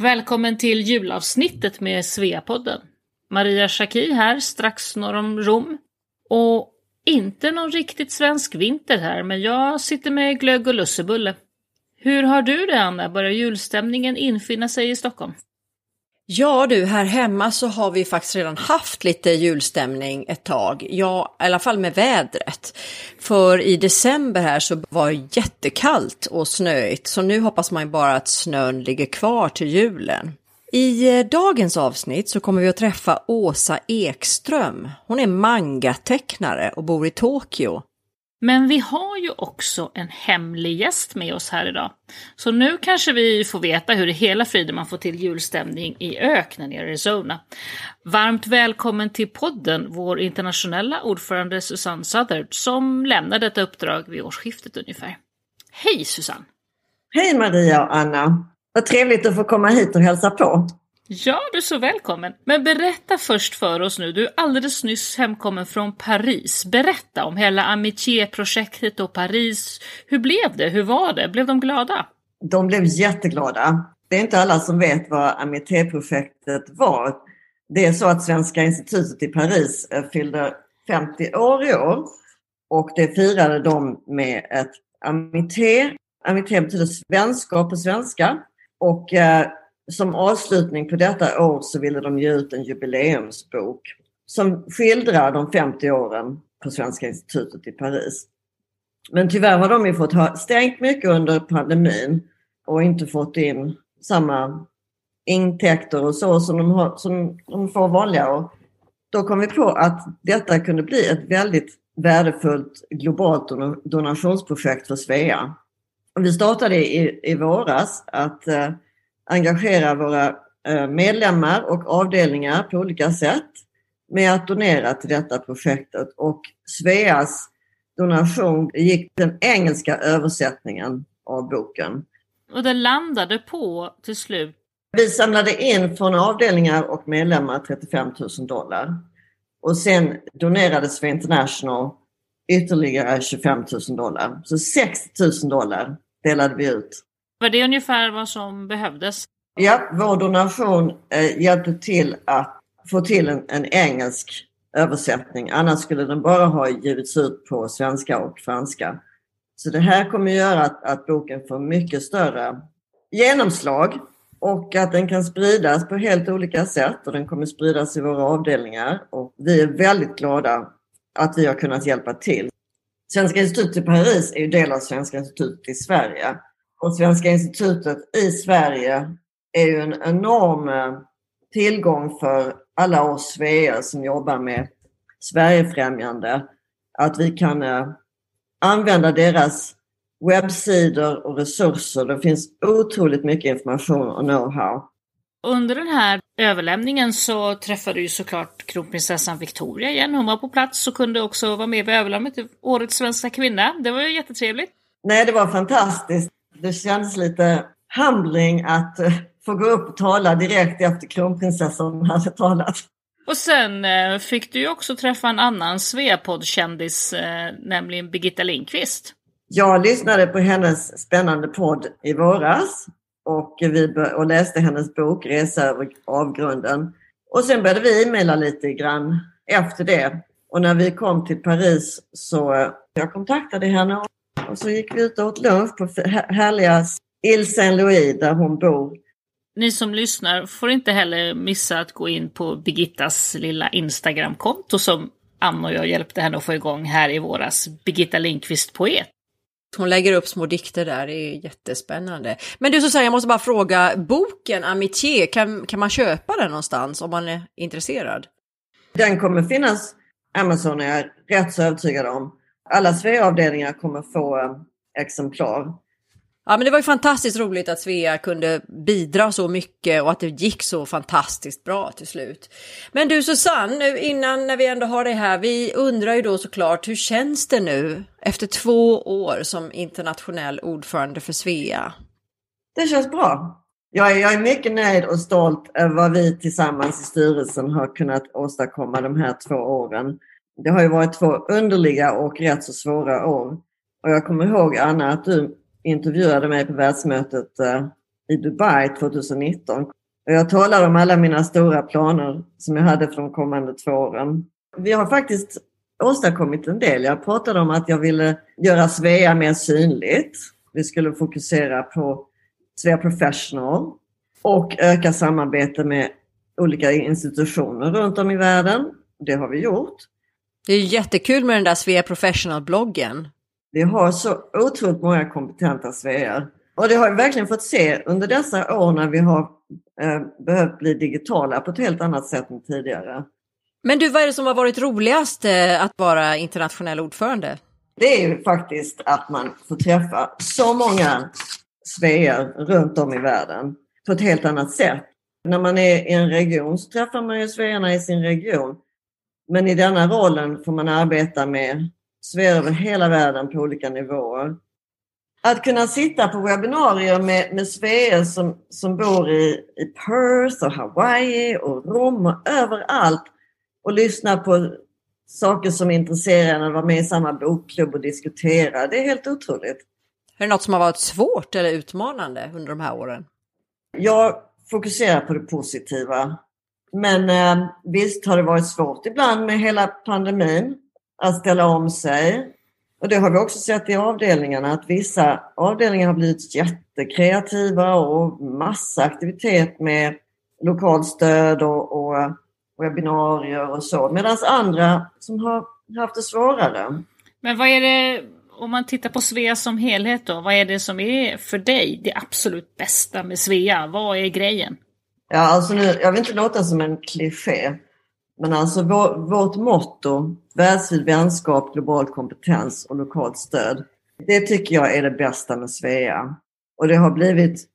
Välkommen till julavsnittet med Sveapodden. Maria Schacki här, strax norr om Rom. Och inte någon riktigt svensk vinter här, men jag sitter med glögg och lussebulle. Hur har du det Anna? Börjar julstämningen infinna sig i Stockholm? Ja du, här hemma så har vi faktiskt redan haft lite julstämning ett tag. Ja, i alla fall med vädret. För i december här så var det jättekallt och snöigt. Så nu hoppas man ju bara att snön ligger kvar till julen. I eh, dagens avsnitt så kommer vi att träffa Åsa Ekström. Hon är mangatecknare och bor i Tokyo. Men vi har ju också en hemlig gäst med oss här idag. Så nu kanske vi får veta hur i hela friden man får till julstämning i öknen i Arizona. Varmt välkommen till podden, vår internationella ordförande Susanne Southard, som lämnar detta uppdrag vid årsskiftet ungefär. Hej Susanne! Hej Maria och Anna! Vad trevligt att få komma hit och hälsa på. Ja, du är så välkommen. Men berätta först för oss nu, du är alldeles nyss hemkommen från Paris. Berätta om hela Amitié-projektet och Paris. Hur blev det? Hur var det? Blev de glada? De blev jätteglada. Det är inte alla som vet vad Amitié-projektet var. Det är så att Svenska institutet i Paris eh, fyllde 50 år i år och det firade de med ett amité. Amité betyder vänskap på svenska och eh, som avslutning på detta år så ville de ge ut en jubileumsbok som skildrar de 50 åren på Svenska institutet i Paris. Men tyvärr har de ju fått ha stängt mycket under pandemin och inte fått in samma intäkter och så som de, har, som de får vanliga år. Då kom vi på att detta kunde bli ett väldigt värdefullt globalt donationsprojekt för Svea. Vi startade i, i våras att eh, engagera våra eh, medlemmar och avdelningar på olika sätt med att donera till detta projektet och Sveas donation gick den engelska översättningen av boken. Och det landade på till slut? Vi samlade in från avdelningar och medlemmar 35 000 dollar. Och sen donerade Svea International ytterligare 25 000 dollar. Så 60 000 dollar delade vi ut. Var det ungefär vad som behövdes? Ja, vår donation eh, hjälpte till att få till en, en, engelsk översättning. Annars skulle den bara ha givits ut på svenska och franska. Så det här kommer göra att, att boken får mycket större genomslag och att den kan spridas på helt olika sätt och den kommer spridas i våra avdelningar. Och vi är väldigt glada att vi har kunnat hjälpa till. Svenska institutet i Paris är ju del av Svenska institutet i Sverige. Och Svenska institutet i Sverige är ju en enorm eh, tillgång för alla oss svear som jobbar med Sverigefrämjande. Att vi kan eh, använda deras webbsidor och resurser. Det finns otroligt mycket information och know-how. Under den här överlämningen så träffade ju såklart kronprinsessan Victoria igen. Hon var på plats och kunde också vara med vid överlämningen till Årets svenska kvinna. Det var ju jättetrevligt. Nej, det var fantastiskt. Det kändes lite humbling att eh, få gå upp och tala direkt efter kronprinsessan hade talat. Och sen eh, fick du ju också träffa en annan Sveapodd-kändis, eh, nämligen Birgitta Lindqvist. Jag lyssnade på hennes spännande podd i våras och, vi och läste hennes bok Resa över avgrunden. Och sen började vi e-maila lite grann efter det. Och när vi kom till Paris så jag kontaktade henne och så gick vi ut och åt lunch på härliga Ile Saint-Louis där hon bor. Ni som lyssnar får inte heller missa att gå in på Birgittas lilla Instagramkonto som Anna och jag hjälpte henne att få igång här i våras. Birgitta Lindqvist Poet. Hon lägger upp små dikter där, det är jättespännande. Men du Susanne, jag måste bara fråga, boken Amitié, kan, kan man köpa den någonstans om man är intresserad? Den kommer finnas Amazon är jag rätt så övertygad om. Alla Svea-avdelningar kommer få eh, exemplar. Ja, men det var ju fantastiskt roligt att Svea kunde bidra så mycket och att det gick så fantastiskt bra till slut. Men du Susanne, nu innan när vi ändå har det här, vi undrar ju då såklart hur känns det nu efter två år som internationell ordförande för Svea? Det känns bra. Jag är, jag är mycket nöjd och stolt över vad vi tillsammans i styrelsen har kunnat åstadkomma de här två åren. Det har ju varit två underliga och rätt så svåra år. Och jag kommer ihåg Anna att du intervjuade mig på världsmötet eh, i Dubai 2019. Och jag talade om alla mina stora planer som jag hade för de kommande två åren. Vi har faktiskt åstadkommit en del. Jag pratade om att jag ville göra Svea mer synligt. Vi skulle fokusera på Svea Professional och öka samarbete med olika institutioner runt om i världen. Det har vi gjort. Det är jättekul med den där Svea Professional-bloggen. Vi har så otroligt många kompetenta Svear. Och det har vi verkligen fått se under dessa år när vi har eh, behövt bli digitala på ett helt annat sätt än tidigare. Men du, vad är det som har varit roligast eh, att vara internationell ordförande? Det är ju faktiskt att man får träffa så många Svear runt om i världen på ett helt annat sätt. När man är i en region så träffar man ju Svearna i sin region. Men i denna rollen får man arbeta med Svear över hela världen på olika nivåer. Att kunna sitta på webbinarier med, med Svea som, som bor i, i Perth och Hawaii och Rom och överallt och lyssna på saker som intresserar en och vara med i samma bokklubb och diskutera. Det är helt otroligt. Är det något som har varit svårt eller utmanande under de här åren? Jag fokuserar på det positiva. Men eh, visst har det varit svårt ibland med hela pandemin att ställa om sig. Och det har vi också sett i avdelningarna att vissa avdelningar har blivit jättekreativa och massa aktivitet med lokalstöd och, och eh, webbinarier och så. Medan andra som har haft det svårare. Men vad är det, om man tittar på Svea som helhet då, vad är det som är för dig det absolut bästa med Svea? Vad är grejen? Ja, alltså nu, jag vill inte låta som en kliché, men alltså vår, vårt motto, världsvid vänskap, global kompetens och lokalt stöd, det tycker jag är det bästa med Svea. Och det har blivit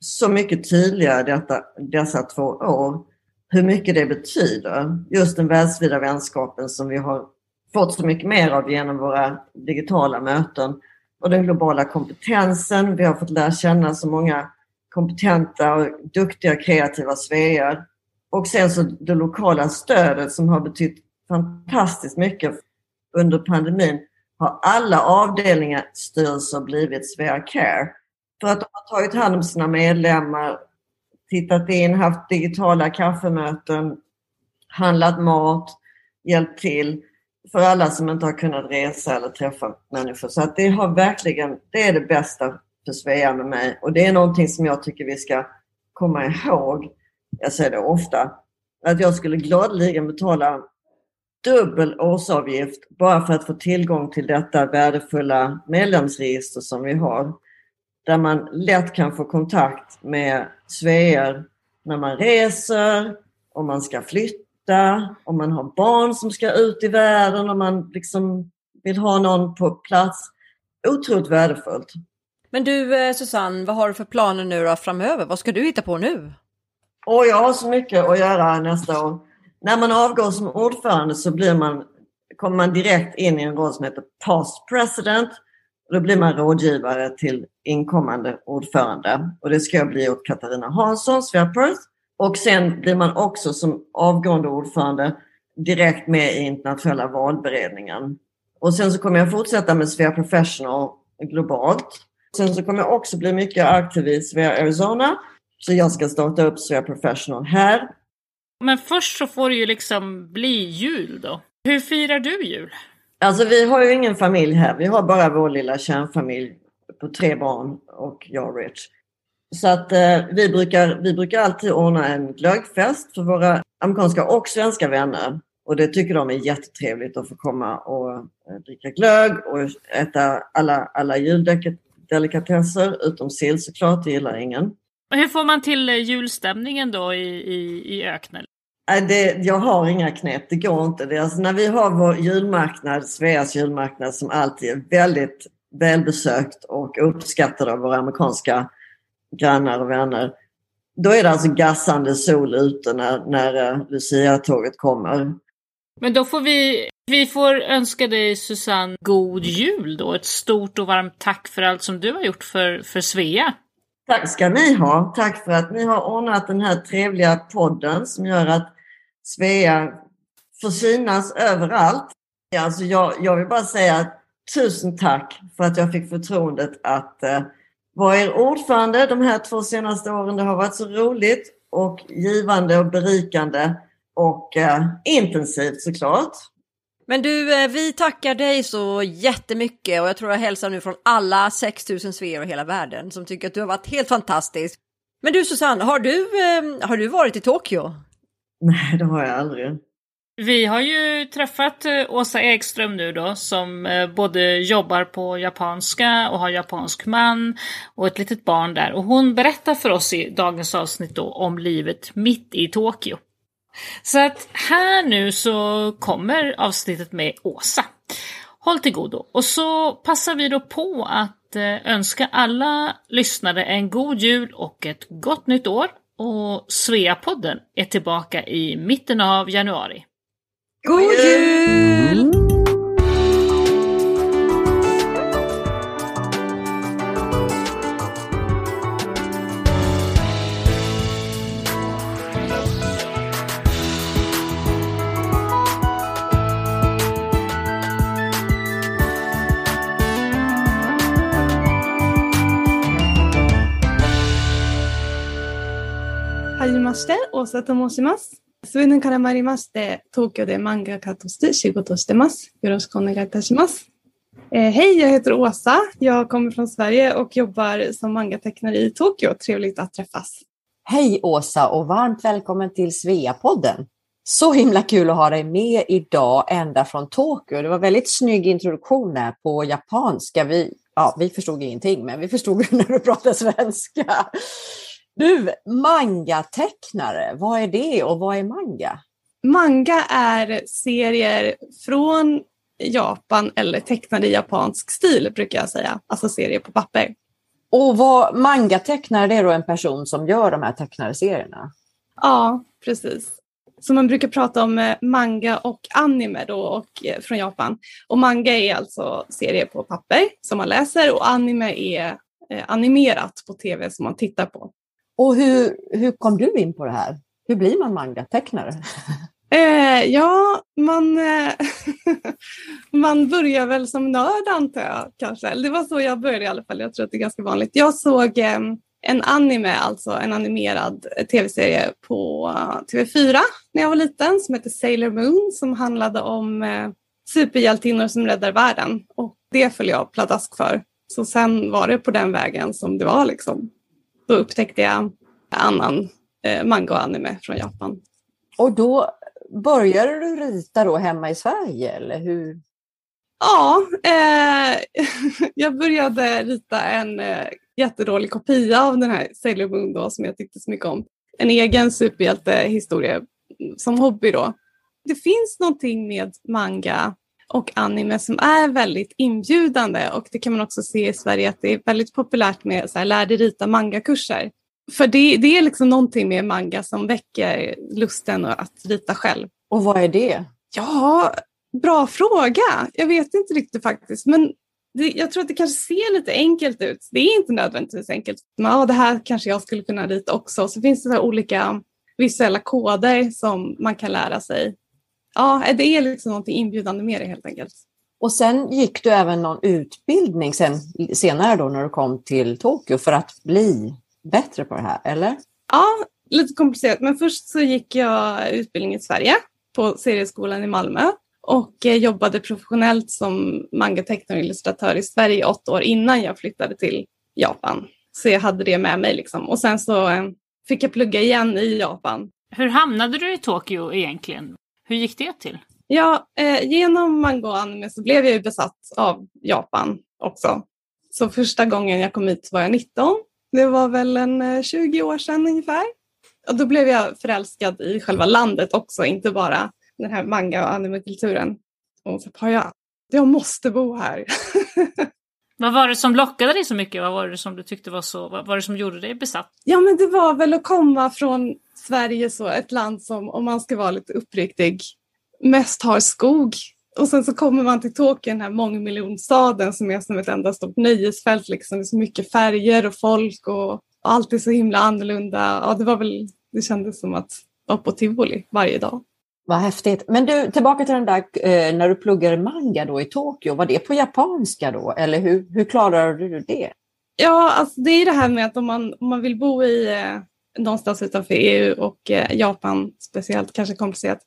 så mycket tydligare detta, dessa två år hur mycket det betyder. Just den världsvida vänskapen som vi har fått så mycket mer av genom våra digitala möten. Och den globala kompetensen. Vi har fått lära känna så många kompetenta och duktiga kreativa svear. Och sen så det lokala stödet som har betytt fantastiskt mycket under pandemin har alla avdelningar, styrelser blivit Svea Care. För att de har tagit hand om sina medlemmar, tittat in, haft digitala kaffemöten, handlat mat, hjälpt till för alla som inte har kunnat resa eller träffa människor. Så att det har verkligen, det är det bästa för Svea med mig och det är någonting som jag tycker vi ska komma ihåg. Jag säger det ofta, att jag skulle gladeligen betala dubbel årsavgift bara för att få tillgång till detta värdefulla medlemsregister som vi har där man lätt kan få kontakt med Svear när man reser, om man ska flytta, om man har barn som ska ut i världen, om man liksom vill ha någon på plats. Otroligt värdefullt. Men du eh, Susanne, vad har du för planer nu då framöver? Vad ska du hitta på nu? Och jag har så mycket att göra nästa år. När man avgår som ordförande så blir man, kommer man direkt in i en roll som heter Past President då blir man rådgivare till inkommande ordförande och det ska jag bli åt Katarina Hansson, Sverperth. Och sen blir man också som avgående ordförande direkt med i internationella valberedningen. Och sen så kommer jag fortsätta med Svea Professional globalt. Sen så kommer jag också bli mycket aktiv i Svea Arizona. Så jag ska starta upp Svea Professional här. Men först så får det ju liksom bli jul då. Hur firar du jul? Alltså vi har ju ingen familj här. Vi har bara vår lilla kärnfamilj på tre barn och jag Rich. Så att eh, vi, brukar, vi brukar alltid ordna en glöggfest för våra amerikanska och svenska vänner. Och det tycker de är jättetrevligt att få komma och eh, dricka glögg och äta alla, alla juldelikatesser utom sill såklart, det gillar ingen. Hur får man till eh, julstämningen då i, i, i öknen? Det, jag har inga knep, det går inte. Det alltså när vi har vår julmarknad, Sveas julmarknad som alltid är väldigt välbesökt och uppskattad av våra amerikanska grannar och vänner. Då är det alltså gassande sol ute när, när uh, Lucia-tåget kommer. Men då får vi, vi får önska dig Susanne god jul då. Ett stort och varmt tack för allt som du har gjort för, för Svea. Tack ska ni ha. Tack för att ni har ordnat den här trevliga podden som gör att Svea får synas överallt. Alltså jag, jag vill bara säga tusen tack för att jag fick förtroendet att eh, vara er ordförande de här två senaste åren. Det har varit så roligt och givande och berikande och eh, intensivt såklart. Men du, eh, vi tackar dig så jättemycket och jag tror jag hälsar nu från alla 6000 svear i hela världen som tycker att du har varit helt fantastisk. Men du Susanne, har du, eh, har du varit i Tokyo? Nej, det har jag aldrig. Vi har ju träffat eh, Åsa Ekström nu då som både jobbar på japanska och har japansk man och ett litet barn där. Och hon berättar för oss i dagens avsnitt då om livet mitt i Tokyo. Så att här nu så kommer avsnittet med Åsa. Håll till godo. Och så passar vi då på att eh, önska alla lyssnare en god jul och ett gott nytt år. Och Sveapodden är tillbaka i mitten av januari. God jul! Åsa と申します。スウェーデンから参りまして、東京で漫画家として仕事してます。よろしくお願いいたします。Eh, hej, jag heter Åsa. Jag kommer från Sverige och jobbar som mangatecknare i Tokyo. Trevligt att träffas. Hej Åsa och varmt välkommen till Sveapodden. Så himla kul att ha dig med idag ända från Tokyo. Det var väldigt snygg introduktion där på japanska. Vi, ja, vi förstod ingenting, men vi förstod när du pratade svenska. Du, mangatecknare, vad är det och vad är manga? Manga är serier från Japan eller tecknade i japansk stil brukar jag säga, alltså serier på papper. Och vad mangatecknare det är då en person som gör de här tecknade serierna? Ja, precis. Så man brukar prata om eh, manga och anime då och, eh, från Japan. Och manga är alltså serier på papper som man läser och anime är eh, animerat på tv som man tittar på. Och hur, hur kom du in på det här? Hur blir man mangatecknare? Eh, ja, man, eh, man börjar väl som nörd antar jag kanske. Det var så jag började i alla fall. Jag tror att det är ganska vanligt. Jag såg eh, en anime, alltså en animerad eh, tv-serie på eh, TV4 när jag var liten som heter Sailor Moon som handlade om eh, superhjältinnor som räddar världen. Och det föll jag pladask för. Så sen var det på den vägen som det var liksom då upptäckte jag annan eh, manga och anime från Japan. Och då började du rita då hemma i Sverige eller hur? Ja, eh, jag började rita en eh, jättedålig kopia av den här Sailor Moon då, som jag tyckte så mycket om. En egen superhjältehistoria som hobby då. Det finns någonting med manga och anime som är väldigt inbjudande och det kan man också se i Sverige att det är väldigt populärt med så här, lär dig rita mangakurser. För det, det är liksom någonting med manga som väcker lusten att rita själv. Och vad är det? Ja, bra fråga. Jag vet inte riktigt faktiskt. Men det, jag tror att det kanske ser lite enkelt ut. Det är inte nödvändigtvis enkelt. Men ja, det här kanske jag skulle kunna rita också. Så finns det så olika visuella koder som man kan lära sig ja, det är liksom någonting inbjudande med det helt enkelt. Och sen gick du även någon utbildning sen, senare då när du kom till Tokyo för att bli bättre på det här, eller? Ja, lite komplicerat. Men först så gick jag utbildning i Sverige på Serieskolan i Malmö och jobbade professionellt som mangatecknare och illustratör i Sverige åtta år innan jag flyttade till Japan. Så jag hade det med mig liksom. Och sen så eh, fick jag plugga igen i Japan. Hur hamnade du i Tokyo egentligen? Hur gick det till? Ja, eh, genom manga och anime så blev jag ju besatt av Japan också. Så första gången jag kom hit var jag 19. Det var väl en 20 eh, år sedan ungefär. Och då blev jag förälskad i själva landet också, inte bara den här manga och animekulturen. Och så har jag, jag måste bo här. Vad var det som lockade dig så mycket? Vad var det som du tyckte var så, vad var det som gjorde dig besatt? Ja men det var väl att komma från Sverige så, ett land som, om man ska vara lite uppriktig, mest har skog. Och sen så kommer man till Tokyo, den här mångmiljonstaden som är som ett enda stort nöjesfält. Liksom. Det är så mycket färger och folk och, och allt är så himla annorlunda. Ja, det var väl, det kändes som att vara på tivoli varje dag. Vad häftigt. Men du, tillbaka till den där eh, när du pluggade manga då i Tokyo, var det på japanska då? Eller hur, hur klarade du det? Ja, alltså det är det här med att om man, om man vill bo i eh, någonstans utanför EU och eh, Japan speciellt, kanske komplicerat.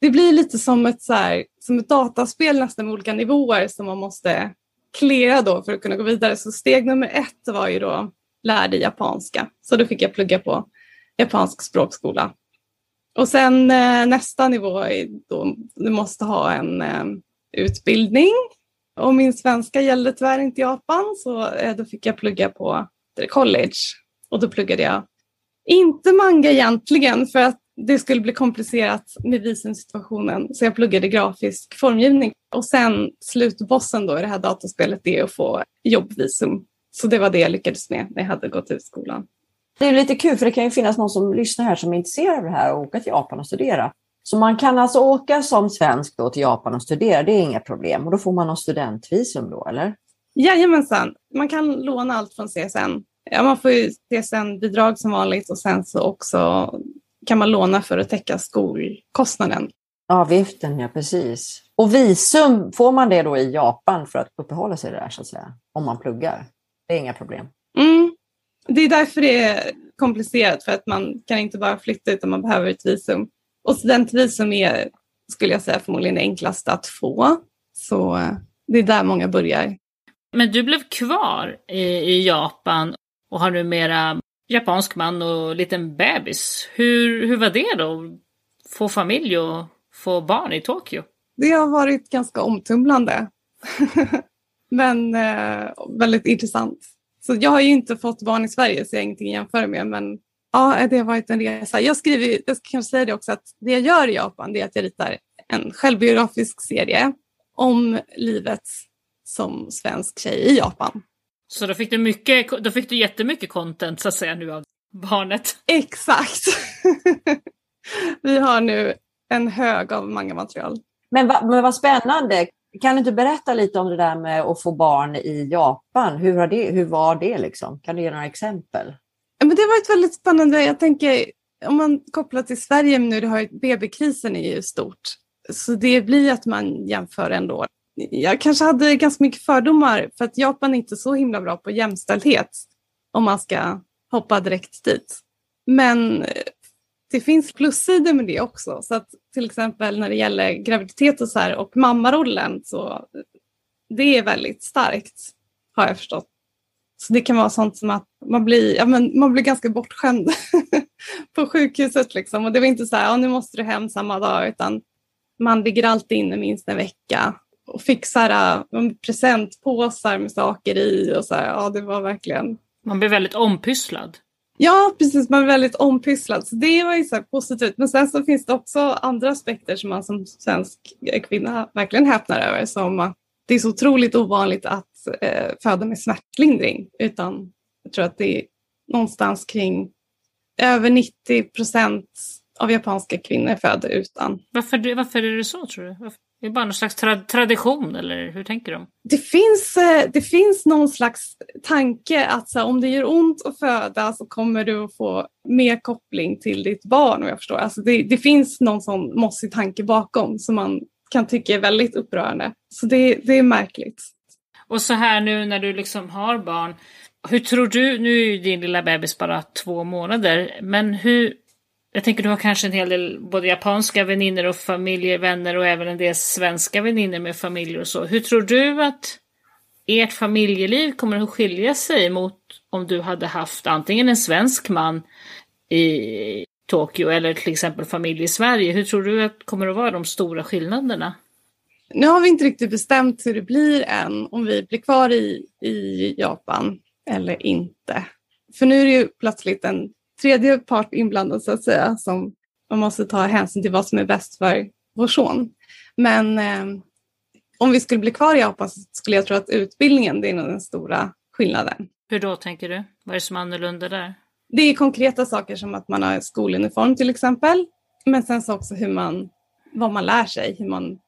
Det blir lite som ett, så här, som ett dataspel nästan med olika nivåer som man måste klära då för att kunna gå vidare. Så steg nummer ett var ju då lär dig japanska. Så då fick jag plugga på japansk språkskola. Och sen eh, nästa nivå är då du måste ha en eh, utbildning. Och min svenska gällde tyvärr inte Japan så då fick jag plugga på college. Och då pluggade jag inte manga egentligen för att det skulle bli komplicerat med visumsituationen så jag pluggade grafisk formgivning. Och sen slutbossen då i det här dataspelet är att få jobbvisum. Så det var det jag lyckades med när jag hade gått ut skolan. Det är lite kul för det kan ju finnas någon som lyssnar här som är intresserad av det här och åka till Japan och studera. Så man kan alltså åka som svensk då till Japan och studera, det är inga problem. Och då får man något studentvisum då, eller? Jajamensan, man kan låna allt från CSN. Ja, man får ju CSN-bidrag som vanligt och sen så också kan man låna för att täcka skolkostnaden. Avgiften, ja precis. Och visum, får man det då i Japan för att uppehålla sig där så att säga? Om man pluggar? Det är inga problem? Mm. Det är därför det är komplicerat för att man kan inte bara flytta utan man behöver ett visum. Och studentvisum är, skulle jag säga, förmodligen det enklaste att få. Så eh, det är där många börjar. Men du blev kvar i, i Japan och har numera japansk man och liten bebis. Hur, hur var det då? Få familj och få barn i Tokyo? Det har varit ganska omtumlande. men eh, väldigt intressant. Så jag har ju inte fått barn i Sverige så jag har ingenting att jämföra med. Men ja, det har varit en resa. Jag skriver, jag ska kanske säga det också, att det jag gör i Japan det är att jag ritar en självbiografisk serie om livet som svensk tjej i Japan. Så då fick du, mycket, då fick du jättemycket content så att säga nu av barnet? Exakt! Vi har nu en hög av manga-material. Men, va, men vad spännande! Kan du inte berätta lite om det där med att få barn i Japan? Hur, har det, hur var det liksom? Kan du ge några exempel? Men det har varit väldigt spännande. Jag tänker om man kopplar till Sverige nu, det har BB-krisen är ju stort. Så det blir att man jämför ändå jag kanske hade ganska mycket fördomar för att Japan är inte så himla bra på jämställdhet om man ska hoppa direkt dit. Men eh, det finns plussidor med det också. Så att till exempel när det gäller graviditet och så här och mammarollen så eh, det är väldigt starkt har jag förstått. Så det kan vara sånt som att man blir, ja, men man blir ganska bortskämd på sjukhuset liksom. Och det var inte så här, ja, nu måste du hem samma dag utan man ligger alltid inne minst en vecka och fick så här, äh, presentpåsar med saker i och så här, ja det var verkligen. Man blev väldigt ompysslad. Ja, precis. Man blev väldigt ompysslad. Så det var ju så positivt. Men sen så finns det också andra aspekter som man som svensk kvinna verkligen häpnar över. Som det är så otroligt ovanligt att eh, föda med smärtlindring. Utan jag tror att det är någonstans kring över 90 procent av japanska kvinnor föder utan. Varför, varför är det så tror du? Varför? Det är bara någon slags tra tradition eller hur tänker de? Det finns, eh, det finns någon slags tanke att så här, om det gör ont att föda så kommer du att få mer koppling till ditt barn. Och jag förstår. Alltså det, det finns någon sån mossig tanke bakom som man kan tycka är väldigt upprörande. Så det, det är märkligt. Och så här nu när du liksom har barn, hur tror du, nu är ju din lilla bebis bara två månader, men hur, jag tänker du har kanske en hel del både japanska vänner och familjevänner och även en del svenska vänner med familjer och så. Hur tror du att ert familjeliv kommer att skilja sig mot om du hade haft antingen en svensk man i Tokyo eller till exempel familj i Sverige? Hur tror du att kommer att vara de stora skillnaderna? Nu har vi inte riktigt bestämt hur det blir än, om vi blir kvar i, i Japan eller inte. För nu är det ju plötsligt en tredje part inblandad så att säga som man måste ta hänsyn till vad som är bäst för vår son. Men eh, om vi skulle bli kvar i Japan så skulle jag tro att utbildningen det är nog den stora skillnaden. Hur då tänker du? Vad är det som är annorlunda där? Det är konkreta saker som att man har skoluniform till exempel. Men sen så också hur man, vad man lär sig, hur man,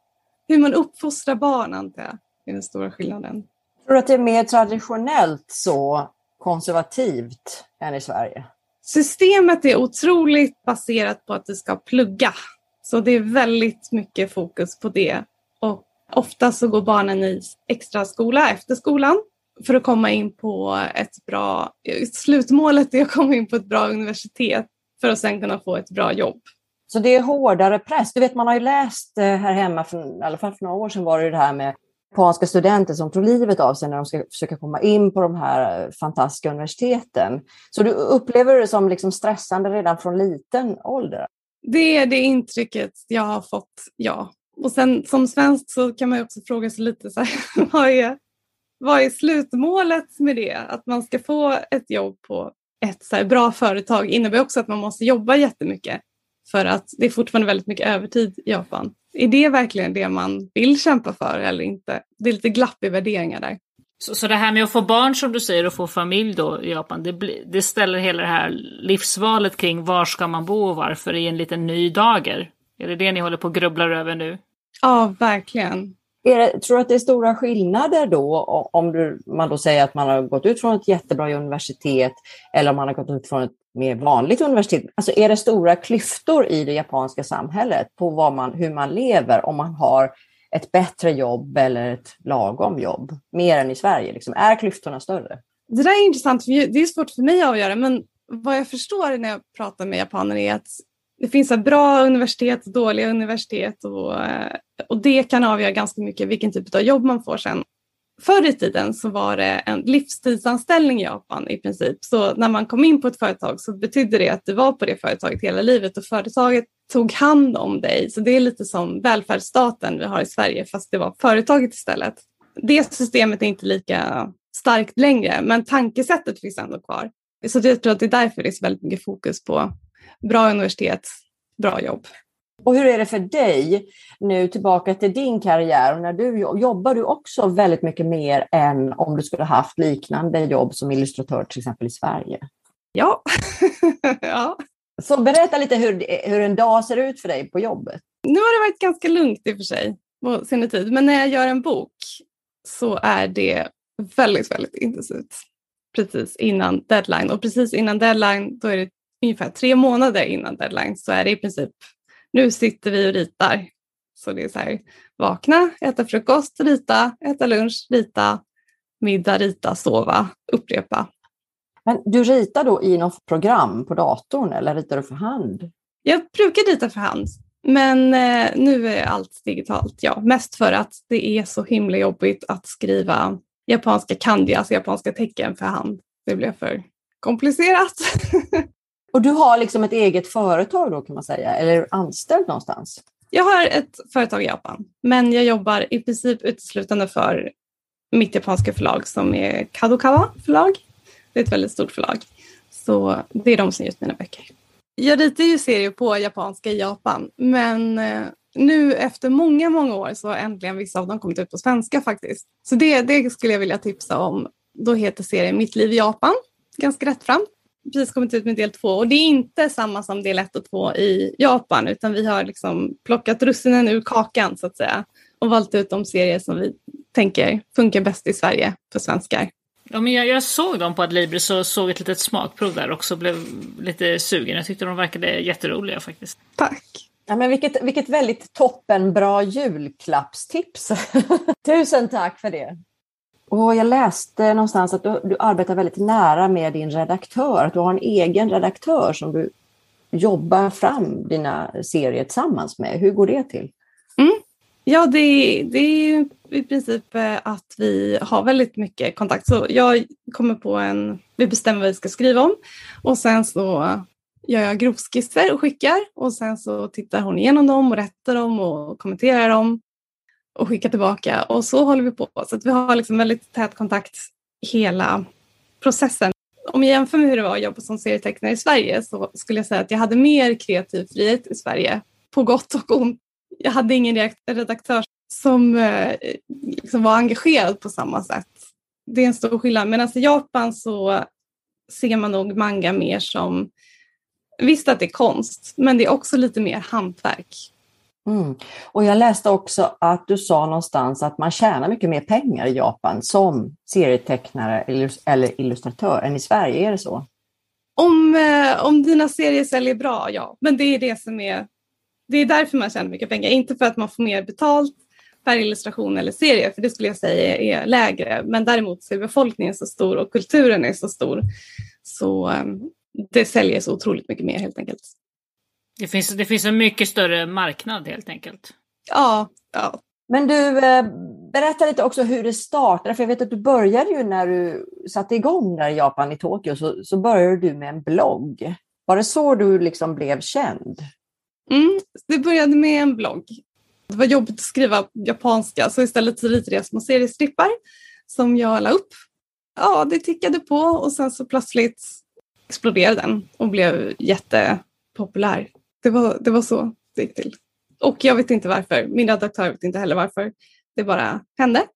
hur man uppfostrar barn antar jag är den stora skillnaden. Tror du att det är mer traditionellt så konservativt än i Sverige? Systemet är otroligt baserat på att du ska plugga. Så det är väldigt mycket fokus på det. Och ofta så går barnen i extra skola efter skolan. för att komma in på ett bra, slutmålet är att komma in på ett bra universitet för att sen kunna få ett bra jobb. Så det är hårdare press. Du vet, man har ju läst eh, här hemma, för, i alla fall för några år sedan var det det här med japanska studenter som tog livet av sig när de ska försöka komma in på de här eh, fantastiska universiteten. Så du upplever det som liksom stressande redan från liten ålder? Det är det intrycket jag har fått, ja. Och sen som svensk så kan man ju också fråga sig lite så här, vad är, vad är slutmålet med det? Att man ska få ett jobb på ett så bra företag innebär också att man måste jobba jättemycket för att det är fortfarande väldigt mycket övertid i Japan. Är det verkligen det man vill kämpa för eller inte? Det är lite glapp i värderingar där. Så, så det här med att få barn som du säger och få familj då i Japan, det, det ställer hela det här livsvalet kring var ska man bo och varför i en liten ny dager? Är det det ni håller på att grubblar över nu? Ja, verkligen. Är det, tror du att det är stora skillnader då om du, man då säger att man har gått ut från ett jättebra universitet eller om man har gått ut från ett mer vanligt universitet? Alltså är det stora klyftor i det japanska samhället på vad man, hur man lever om man har ett bättre jobb eller ett lagom jobb? Mer än i Sverige, liksom. är klyftorna större? Det där är intressant, för det är svårt för mig att avgöra, men vad jag förstår när jag pratar med japaner är att det finns bra universitet och dåliga universitet och, eh, och det kan avgöra ganska mycket vilken typ av jobb man får sen. Förr i tiden så var det en livstidsanställning i Japan i princip. Så när man kom in på ett företag så betydde det att du var på det företaget hela livet och företaget tog hand om dig. Så det är lite som välfärdsstaten vi har i Sverige fast det var företaget istället. Det systemet är inte lika starkt längre men tankesättet finns ändå kvar. Så jag tror att det är därför det är så väldigt mycket fokus på bra universitet, bra jobb. Och hur är det för dig nu tillbaka till din karriär? när du jobbar du också väldigt mycket mer än om du skulle haft liknande jobb som illustratör till exempel i Sverige? Ja. ja. Så berätta lite hur, hur en dag ser ut för dig på jobbet. Nu har det varit ganska lugnt i och för sig på senare tid, men när jag gör en bok så är det väldigt, väldigt intensivt precis innan deadline och precis innan deadline då är det ungefär tre månader innan deadline så är det i princip nu sitter vi och ritar. Så det är så här, vakna, äta frukost, rita, äta lunch, rita, middag, rita, sova, upprepa. Men du ritar då i något program på datorn eller ritar du för hand? Jag brukar rita för hand, men eh, nu är allt digitalt. Ja, mest för att det är så himla jobbigt att skriva japanska kanji, alltså japanska tecken för hand. Det blev för komplicerat. Och du har liksom ett eget företag då kan man säga, eller är du anställd någonstans? Jag har ett företag i Japan, men jag jobbar i princip uteslutande för mitt japanska förlag som är Kadokawa förlag. Det är ett väldigt stort förlag. Så det är de som ger ut mina böcker. Jag ritar ju serier på japanska i Japan, men eh, nu efter många, många år så har äntligen vissa av dem kommit ut på svenska faktiskt. Så det, det skulle jag vilja tipsa om. Då heter serien Mitt liv i Japan. Ganska rättframt precis kommit ut med del två och det är inte samma som del ett och två i Japan utan vi har liksom plockat russinen ur kakan så att säga och valt ut de serier som vi tänker funkar bäst i Sverige för svenskar. Ja, men jag, jag såg dem på Adlibris och såg ett litet smakprov där också och blev lite sugen. Jag tyckte de verkade jätteroliga faktiskt. Tack! Ja, men vilket, vilket väldigt toppenbra julklappstips. Tusen tack för det. Och jag läste någonstans att du, du, arbetar väldigt nära med din redaktör, att du har en egen redaktör som du jobbar fram dina serier tillsammans med. Hur går det till? Mm. Ja, det, det är i princip eh, att vi har väldigt mycket kontakt. Så jag kommer på en, vi bestämmer vad vi ska skriva om och sen så gör jag grovskisser och skickar och sen så tittar hon igenom dem och rättar dem och kommenterar dem och skicka tillbaka och så håller vi på. Så att vi har liksom väldigt tät kontakt hela processen. Om jag jämför med hur det var att jobba som serietecknare i Sverige så skulle jag säga att jag hade mer kreativ frihet i Sverige, på gott och ont. Jag hade ingen redaktör som eh, liksom var engagerad på samma sätt. Det är en stor skillnad. Medan alltså i Japan så ser man nog manga mer som, visst att det är konst, men det är också lite mer hantverk. Mm. Och jag läste också att du sa någonstans att man tjänar mycket mer pengar i Japan som serietecknare eller illustratör än i Sverige, är det så? Om, eh, om dina serier säljer bra, ja. Men det är det som är, det är därför man tjänar mycket pengar. Inte för att man får mer betalt per illustration eller serie, för det skulle jag säga är lägre. Men däremot så är befolkningen så stor och kulturen är så stor. Så eh, det säljer så otroligt mycket mer helt enkelt. Det finns, det finns en mycket större marknad helt enkelt. Ja, ja. Men du, eh, berätta lite också hur det startade, för jag vet att du började ju när du satte igång där i Japan i Tokyo, så, så började du med en blogg. Var det så du liksom blev känd? Mm, det började med en blogg. Det var jobbigt att skriva japanska, så istället så ritade jag små seriestrippar som jag la upp. Ja, det tickade på och sen så plötsligt exploderade den och blev jättepopulär. Det var, det var så det gick till. Och jag vet inte varför. Min redaktör vet inte heller varför. Det bara hände.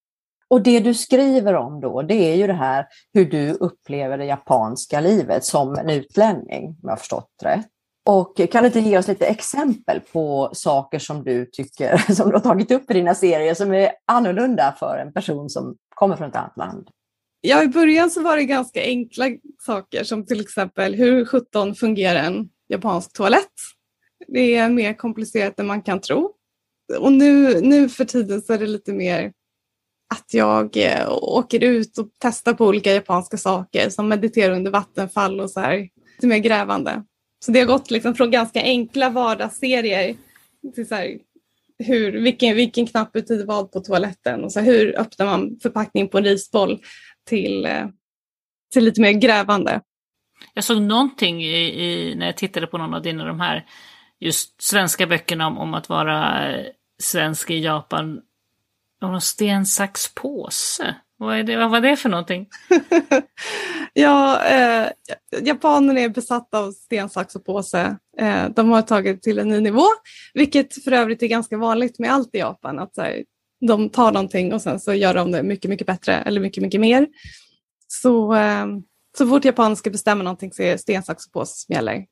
Och det du skriver om då, det är ju det här hur du upplever det japanska livet som en utlänning, om jag har förstått det. Och kan du inte ge oss lite exempel på saker som du tycker, som du har tagit upp i dina serier, som är annorlunda för en person som kommer från ett annat land? Ja, i början så var det ganska enkla saker som till exempel hur 17 fungerar en japansk toalett? Det är mer komplicerat än man kan tro. Och nu, nu för tiden så är det lite mer att jag eh, åker ut och testar på olika japanska saker som mediterar under vattenfall och så här. Lite mer grävande. Så det har gått liksom från ganska enkla vardagsserier till så här, hur, vilken, vilken knapp betyder vad på toaletten och så här, hur öppnar man förpackningen på en risboll till, eh, till lite mer grävande. Jag såg någonting i, i, när jag tittade på någon av dina de här just svenska böckerna om, om att vara eh, svensk i Japan. Någon sten, sax, påse. Vad, är det, vad var det för någonting? ja, eh, japanerna är besatta av sten, sax och påse. Eh, de har tagit till en ny nivå, vilket för övrigt är ganska vanligt med allt i Japan. Att så här, de tar någonting och sen så gör de det mycket, mycket bättre eller mycket, mycket mer. Så, eh, så fort japaner ska bestämma någonting så är det sten, sax och påse som gäller.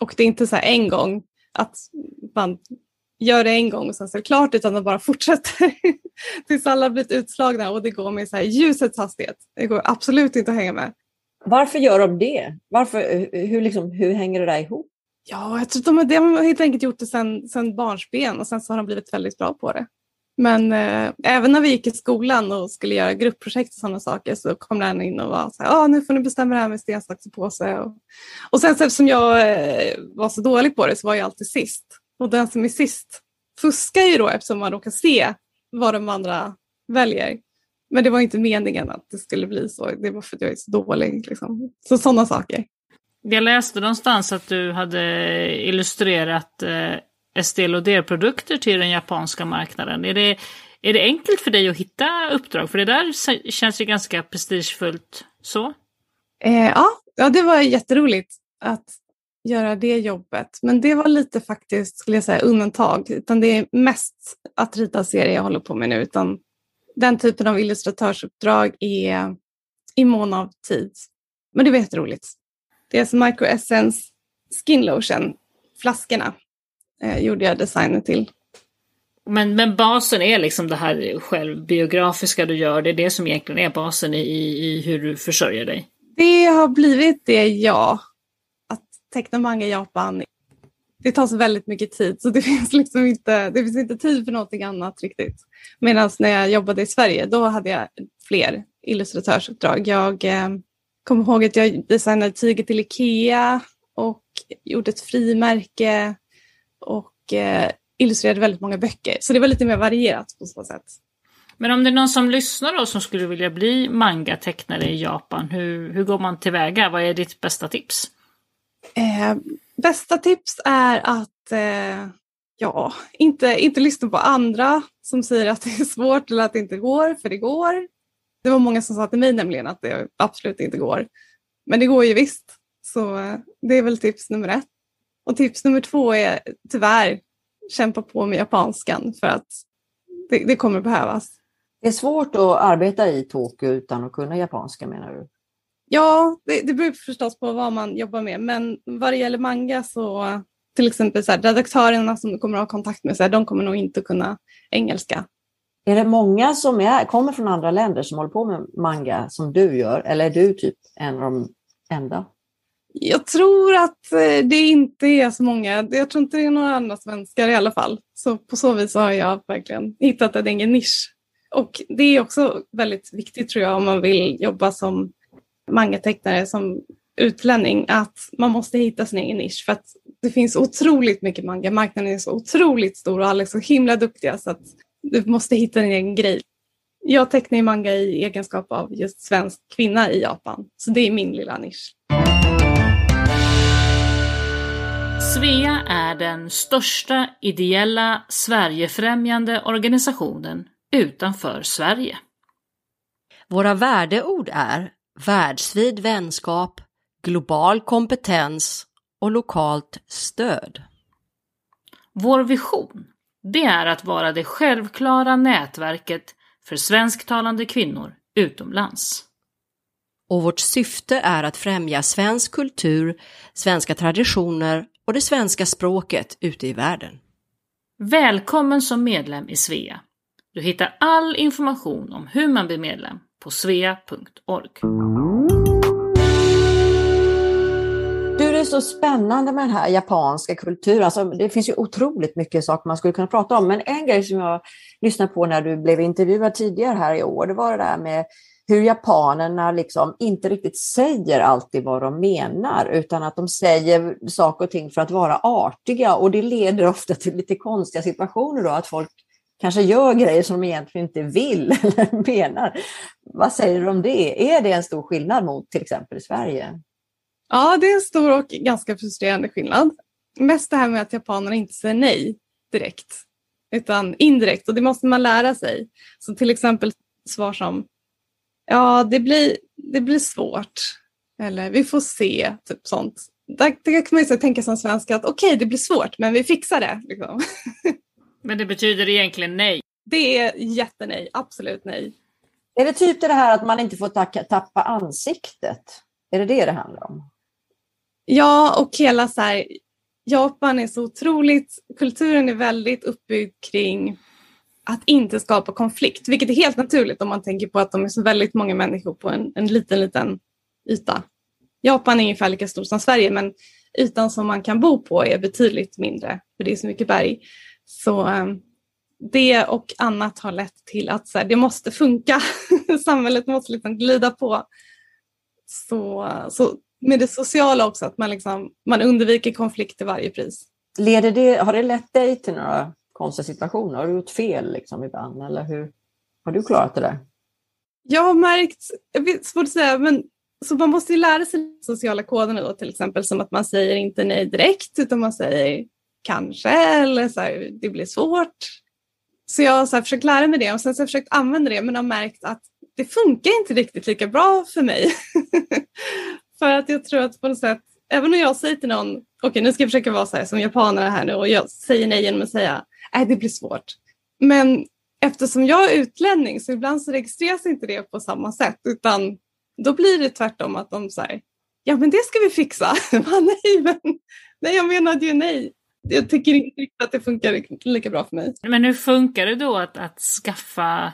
Och det är inte så här en gång att man gör det en gång och sen så är det klart utan man bara fortsätter tills alla blivit utslagna och det går med så här ljusets hastighet. Det går absolut inte att hänga med. Varför gör de det? Varför, hur, liksom, hur hänger det där ihop? Ja, jag tror att de, de har helt enkelt gjort det sedan barnsben och sen så har de blivit väldigt bra på det. Men eh, även när vi gick i skolan och skulle göra gruppprojekt och sådana saker så kom den in och var så här, ah, nu får ni bestämma det här med sten, sax och påse. Och, och sen så eftersom jag eh, var så dålig på det så var jag alltid sist. Och den som är sist fuskar ju då eftersom man råkar se vad de andra väljer. Men det var inte meningen att det skulle bli så. Det var för att jag är så dålig. Liksom. Så sådana saker. Jag läste någonstans att du hade illustrerat eh, Estée Lauder-produkter till den japanska marknaden. Är det, är det enkelt för dig att hitta uppdrag? För det där känns ju ganska prestigefullt så. Eh, ja, ja, det var jätteroligt att göra det jobbet. Men det var lite faktiskt, skulle jag säga, undantag. Utan det är mest att rita serier jag håller på med nu. Utan den typen av illustratörsuppdrag är i mån av tid. Men det var jätteroligt. Det är alltså Micro Essence Skin Lotion, flaskorna, eh, gjorde jag designen till. Men, men basen är liksom det här självbiografiska du gör, det är det som egentligen är basen i, i hur du försörjer dig? Det har blivit det, ja teckna manga i Japan, det tar så väldigt mycket tid så det finns liksom inte, det finns inte tid för någonting annat riktigt. Medan när jag jobbade i Sverige då hade jag fler illustratörsuppdrag. Jag eh, kommer ihåg att jag designade tyget till Ikea och gjorde ett frimärke och eh, illustrerade väldigt många böcker. Så det var lite mer varierat på så sätt. Men om det är någon som lyssnar då som skulle vilja bli manga-tecknare i Japan, hur, hur går man tillväga? Vad är ditt bästa tips? Eh, bästa tips är att eh, ja, inte, inte lyssna på andra som säger att det är svårt eller att det inte går, för det går. Det var många som sa till mig nämligen att det absolut inte går. Men det går ju visst. Så eh, det är väl tips nummer ett. Och tips nummer två är tyvärr kämpa på med japanskan för att det, det kommer behövas. Det är svårt att arbeta i Tokyo utan att kunna japanska menar du? Ja, det, det beror förstås på vad man jobbar med, men vad det gäller manga så till exempel så här, redaktörerna som du kommer att ha kontakt med, så här, de kommer nog inte kunna engelska. Är det många som är, kommer från andra länder som håller på med manga som du gör, eller är du typ en av de enda? Jag tror att eh, det inte är så många. Jag tror inte det är några andra svenskar i alla fall. Så på så vis har jag verkligen hittat en egen nisch. Och det är också väldigt viktigt tror jag om man vill jobba som mangatecknare, som utlänning, att man måste hitta sin egen nisch. För att det finns otroligt mycket manga. Marknaden är så otroligt stor och alla är så himla duktiga så att du måste hitta din egen grej. Jag tecknar manga i egenskap av just svensk kvinna i Japan. Så det är min lilla nisch. Svea är den största ideella Sverigefrämjande organisationen utanför Sverige. Våra värdeord är världsvid vänskap, global kompetens och lokalt stöd. Vår vision, det är att vara det självklara nätverket för svensktalande kvinnor utomlands. Och vårt syfte är att främja svensk kultur, svenska traditioner och det svenska språket ute i världen. Välkommen som medlem i Svea. Du hittar all information om hur man blir medlem på svea.org. Du, det är så spännande med den här japanska kulturen. Alltså, det finns ju otroligt mycket saker man skulle kunna prata om. Men en grej som jag lyssnade på när du blev intervjuad tidigare här i år, det var det där med hur japanerna liksom inte riktigt säger alltid vad de menar, utan att de säger saker och ting för att vara artiga. Och det leder ofta till lite konstiga situationer då, att folk kanske gör grejer som de egentligen inte vill eller menar. Vad säger du om det? Är det en stor skillnad mot till exempel i Sverige? Ja, det är en stor och ganska frustrerande skillnad. Mest det här med att japanerna inte säger nej direkt, utan indirekt och det måste man lära sig. Så till exempel svar som ja, det blir, det blir svårt eller vi får se, typ sånt. Där, där kan man ju tänka som svenska att okej, okay, det blir svårt, men vi fixar det. Liksom. Men det betyder egentligen nej? Det är jättenej, absolut nej. Är det typ det här att man inte får tappa ansiktet? Är det det det handlar om? Ja, och hela så här, Japan är så otroligt, kulturen är väldigt uppbyggd kring att inte skapa konflikt, vilket är helt naturligt om man tänker på att de är så väldigt många människor på en, en liten, liten yta. Japan är ungefär lika stort som Sverige, men ytan som man kan bo på är betydligt mindre, för det är så mycket berg. Så um, det och annat har lett till att så här, det måste funka. Samhället måste liksom glida på. Så, så med det sociala också, att man, liksom, man undviker konflikt till varje pris. Leder det, har det lett dig till några konstiga situationer? Har du gjort fel liksom ibland eller hur har du klarat det där? Jag har märkt, jag vet, svårt att säga, men så man måste ju lära sig sociala koderna då till exempel som att man säger inte nej direkt utan man säger kanske eller så här, det blir svårt. Så jag har så här, försökt lära mig det och sen så har jag försökt använda det men har märkt att det funkar inte riktigt lika bra för mig. för att jag tror att på något sätt, även om jag säger till någon, okej okay, nu ska jag försöka vara så här som japanerna här nu och jag säger nej genom att säga, nej det blir svårt. Men eftersom jag är utlänning så ibland så registreras inte det på samma sätt utan då blir det tvärtom att de säger, ja men det ska vi fixa. nej, men, nej jag menade ju nej jag tycker inte riktigt att det funkar lika bra för mig. Men hur funkar det då att, att skaffa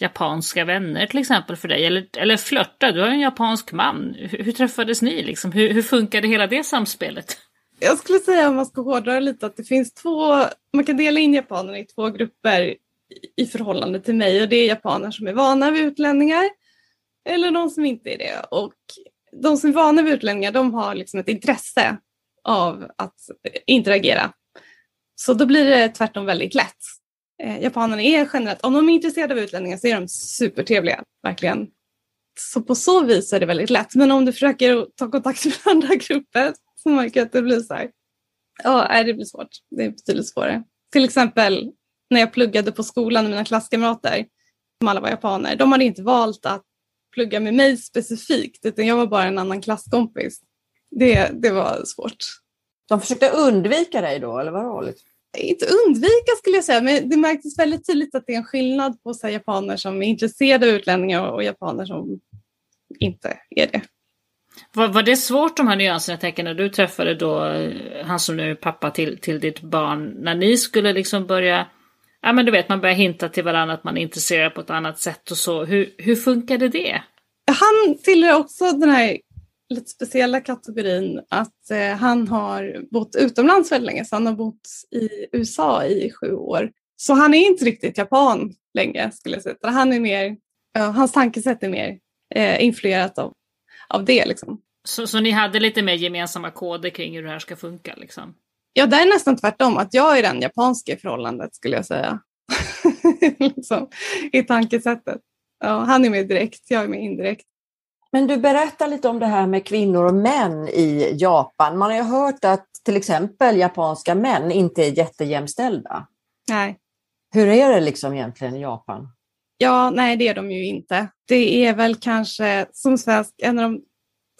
japanska vänner till exempel för dig? Eller, eller flörta, du har en japansk man. Hur, hur träffades ni liksom? Hur, hur funkade hela det samspelet? Jag skulle säga om man ska hårdra lite att det finns två, man kan dela in japanerna i två grupper i förhållande till mig och det är japaner som är vana vid utlänningar eller de som inte är det. Och de som är vana vid utlänningar de har liksom ett intresse av att interagera. Så då blir det tvärtom väldigt lätt. Eh, japanerna är generellt, om de är intresserade av utlänningar så är de supertrevliga, verkligen. Så på så vis är det väldigt lätt. Men om du försöker ta kontakt med andra grupper märker jag att det blir så här. Ja, det blir svårt. Det är betydligt svårare. Till exempel när jag pluggade på skolan med mina klasskamrater, som alla var japaner, de hade inte valt att plugga med mig specifikt, utan jag var bara en annan klasskompis det, det var svårt. De försökte undvika dig då, eller vadå? Liksom? Inte undvika skulle jag säga, men det märktes väldigt tydligt att det är en skillnad på så japaner som är intresserade av utlänningar och japaner som inte är det. Var, var det svårt de här nyanserna, jag tänker när du träffade då eh, han som nu är pappa till, till ditt barn, när ni skulle liksom börja, ja men du vet man börjar hinta till varandra att man är intresserad på ett annat sätt och så, hur, hur funkade det? Han tillhör också den här lite speciella kategorin att eh, han har bott utomlands väldigt länge, så han har bott i USA i sju år. Så han är inte riktigt japan längre skulle jag säga. Han är mer, uh, hans tankesätt är mer uh, influerat av, av det. Liksom. Så, så ni hade lite mer gemensamma koder kring hur det här ska funka? Liksom? Ja, det är nästan tvärtom. Att jag är den japanska i förhållandet skulle jag säga. liksom, I tankesättet. Ja, han är mer direkt, jag är mer indirekt. Men du berättar lite om det här med kvinnor och män i Japan. Man har ju hört att till exempel japanska män inte är jättejämställda. Nej. Hur är det liksom egentligen i Japan? Ja, nej det är de ju inte. Det är väl kanske som svensk en av de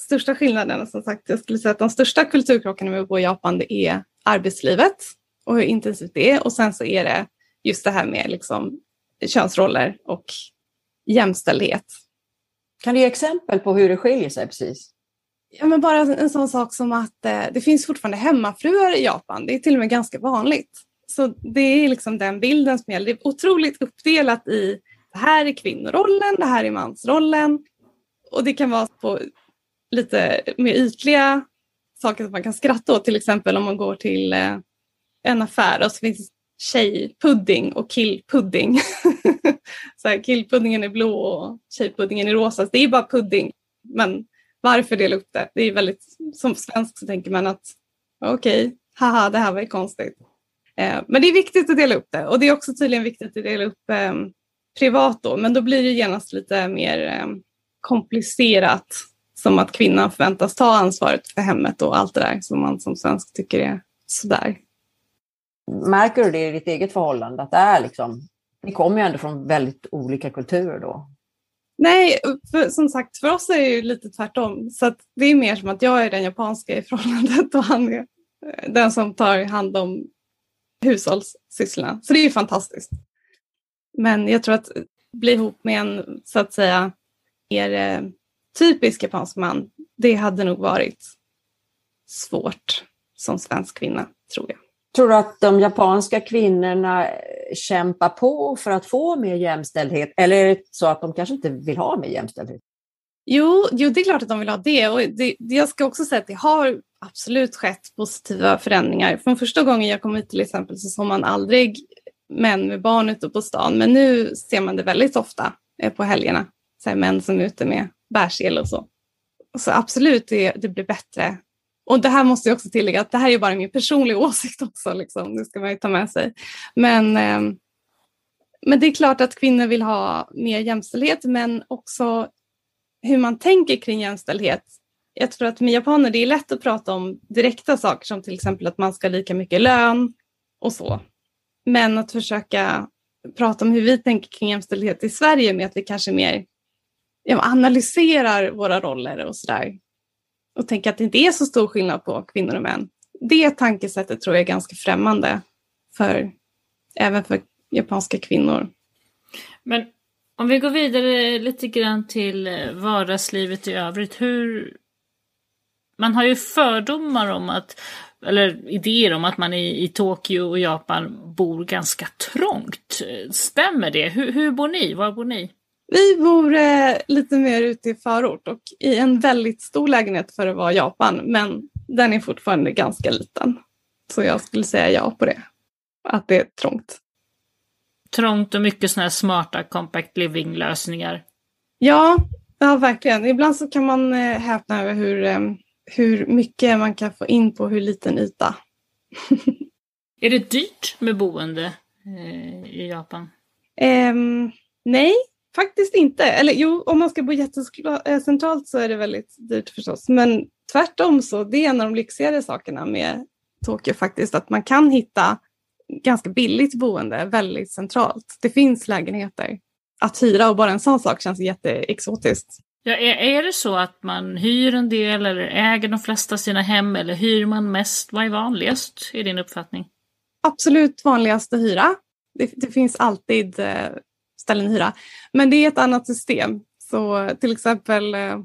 största skillnaderna som sagt. Jag skulle säga att de största kulturkrockarna med att bo i Japan det är arbetslivet och hur intensivt det är och sen så är det just det här med liksom könsroller och jämställdhet. Kan du ge exempel på hur det skiljer sig precis? Ja, men bara en sån sak som att eh, det finns fortfarande hemmafruar i Japan. Det är till och med ganska vanligt. Så det är liksom den bilden som gäller. Det är otroligt uppdelat i det här är kvinnorollen, det här är mansrollen. Och det kan vara på lite mer ytliga saker som man kan skratta åt. Till exempel om man går till eh, en affär och så finns det tjejpudding och killpudding. så här, killpuddingen är blå och tjejpuddingen är rosa. Så det är bara pudding. Men varför dela upp det? Det är väldigt, som svensk så tänker man att okej, okay, haha, det här var ju konstigt. Eh, men det är viktigt att dela upp det och det är också tydligen viktigt att dela upp eh, privat då, men då blir det genast lite mer eh, komplicerat som att kvinnan förväntas ta ansvaret för hemmet och allt det där som man som svensk tycker är sådär. Märker du det i ditt eget förhållande? Att det är liksom, ni kommer ju ändå från väldigt olika kulturer då. Nej, för, som sagt för oss är det ju lite tvärtom. Så det är mer som att jag är den japanska i förhållandet och han är den som tar hand om hushållssysslorna. Så det är ju fantastiskt. Men jag tror att bli ihop med en så att säga mer eh, typisk japansk man, det hade nog varit svårt som svensk kvinna, tror jag. Tror du att de japanska kvinnorna kämpar på för att få mer jämställdhet? Eller är det så att de kanske inte vill ha mer jämställdhet? Jo, jo det är klart att de vill ha det. Och det, jag ska också säga att det har absolut skett positiva förändringar. Från första gången jag kom hit till exempel så såg man aldrig män med barn ute på stan. Men nu ser man det väldigt ofta eh, på helgerna. Så män som är ute med bärsel och så. Så absolut, det, det blir bättre. Och det här måste jag också tillägga att det här är bara min personliga åsikt också. Liksom. Det ska man ju ta med sig. Men, eh, men det är klart att kvinnor vill ha mer jämställdhet men också hur man tänker kring jämställdhet. Jag tror att med japaner det är lätt att prata om direkta saker som till exempel att man ska ha lika mycket lön och så. Men att försöka prata om hur vi tänker kring jämställdhet i Sverige med att vi kanske mer ja, analyserar våra roller och sådär. Och tänker att det inte är så stor skillnad på kvinnor och män. Det tankesättet tror jag är ganska främmande för även för japanska kvinnor. Men om vi går vidare lite grann till eh, vardagslivet i övrigt. Hur... Man har ju fördomar om att, eller idéer om att man i, i Tokyo och Japan bor ganska trångt. Stämmer det? Hur, hur bor ni? Var bor ni? Vi bor eh, lite mer ute i förort och i en väldigt stor lägenhet för att vara Japan, men den är fortfarande ganska liten. Så jag skulle säga ja på det. Att det är trångt trångt och mycket sådana här smarta compact living-lösningar. Ja, ja, verkligen. Ibland så kan man eh, häpna över hur, eh, hur mycket man kan få in på hur liten yta. är det dyrt med boende eh, i Japan? Um, nej, faktiskt inte. Eller jo, om man ska bo jättecentralt så är det väldigt dyrt förstås. Men tvärtom så det är en av de lyxigare sakerna med Tokyo faktiskt, att man kan hitta ganska billigt boende, väldigt centralt. Det finns lägenheter att hyra och bara en sån sak känns jätteexotiskt. Ja, är, är det så att man hyr en del eller äger de flesta sina hem eller hyr man mest? Vad är vanligast i din uppfattning? Absolut vanligast att hyra. Det, det finns alltid eh, ställen att hyra. Men det är ett annat system. Så till exempel eh,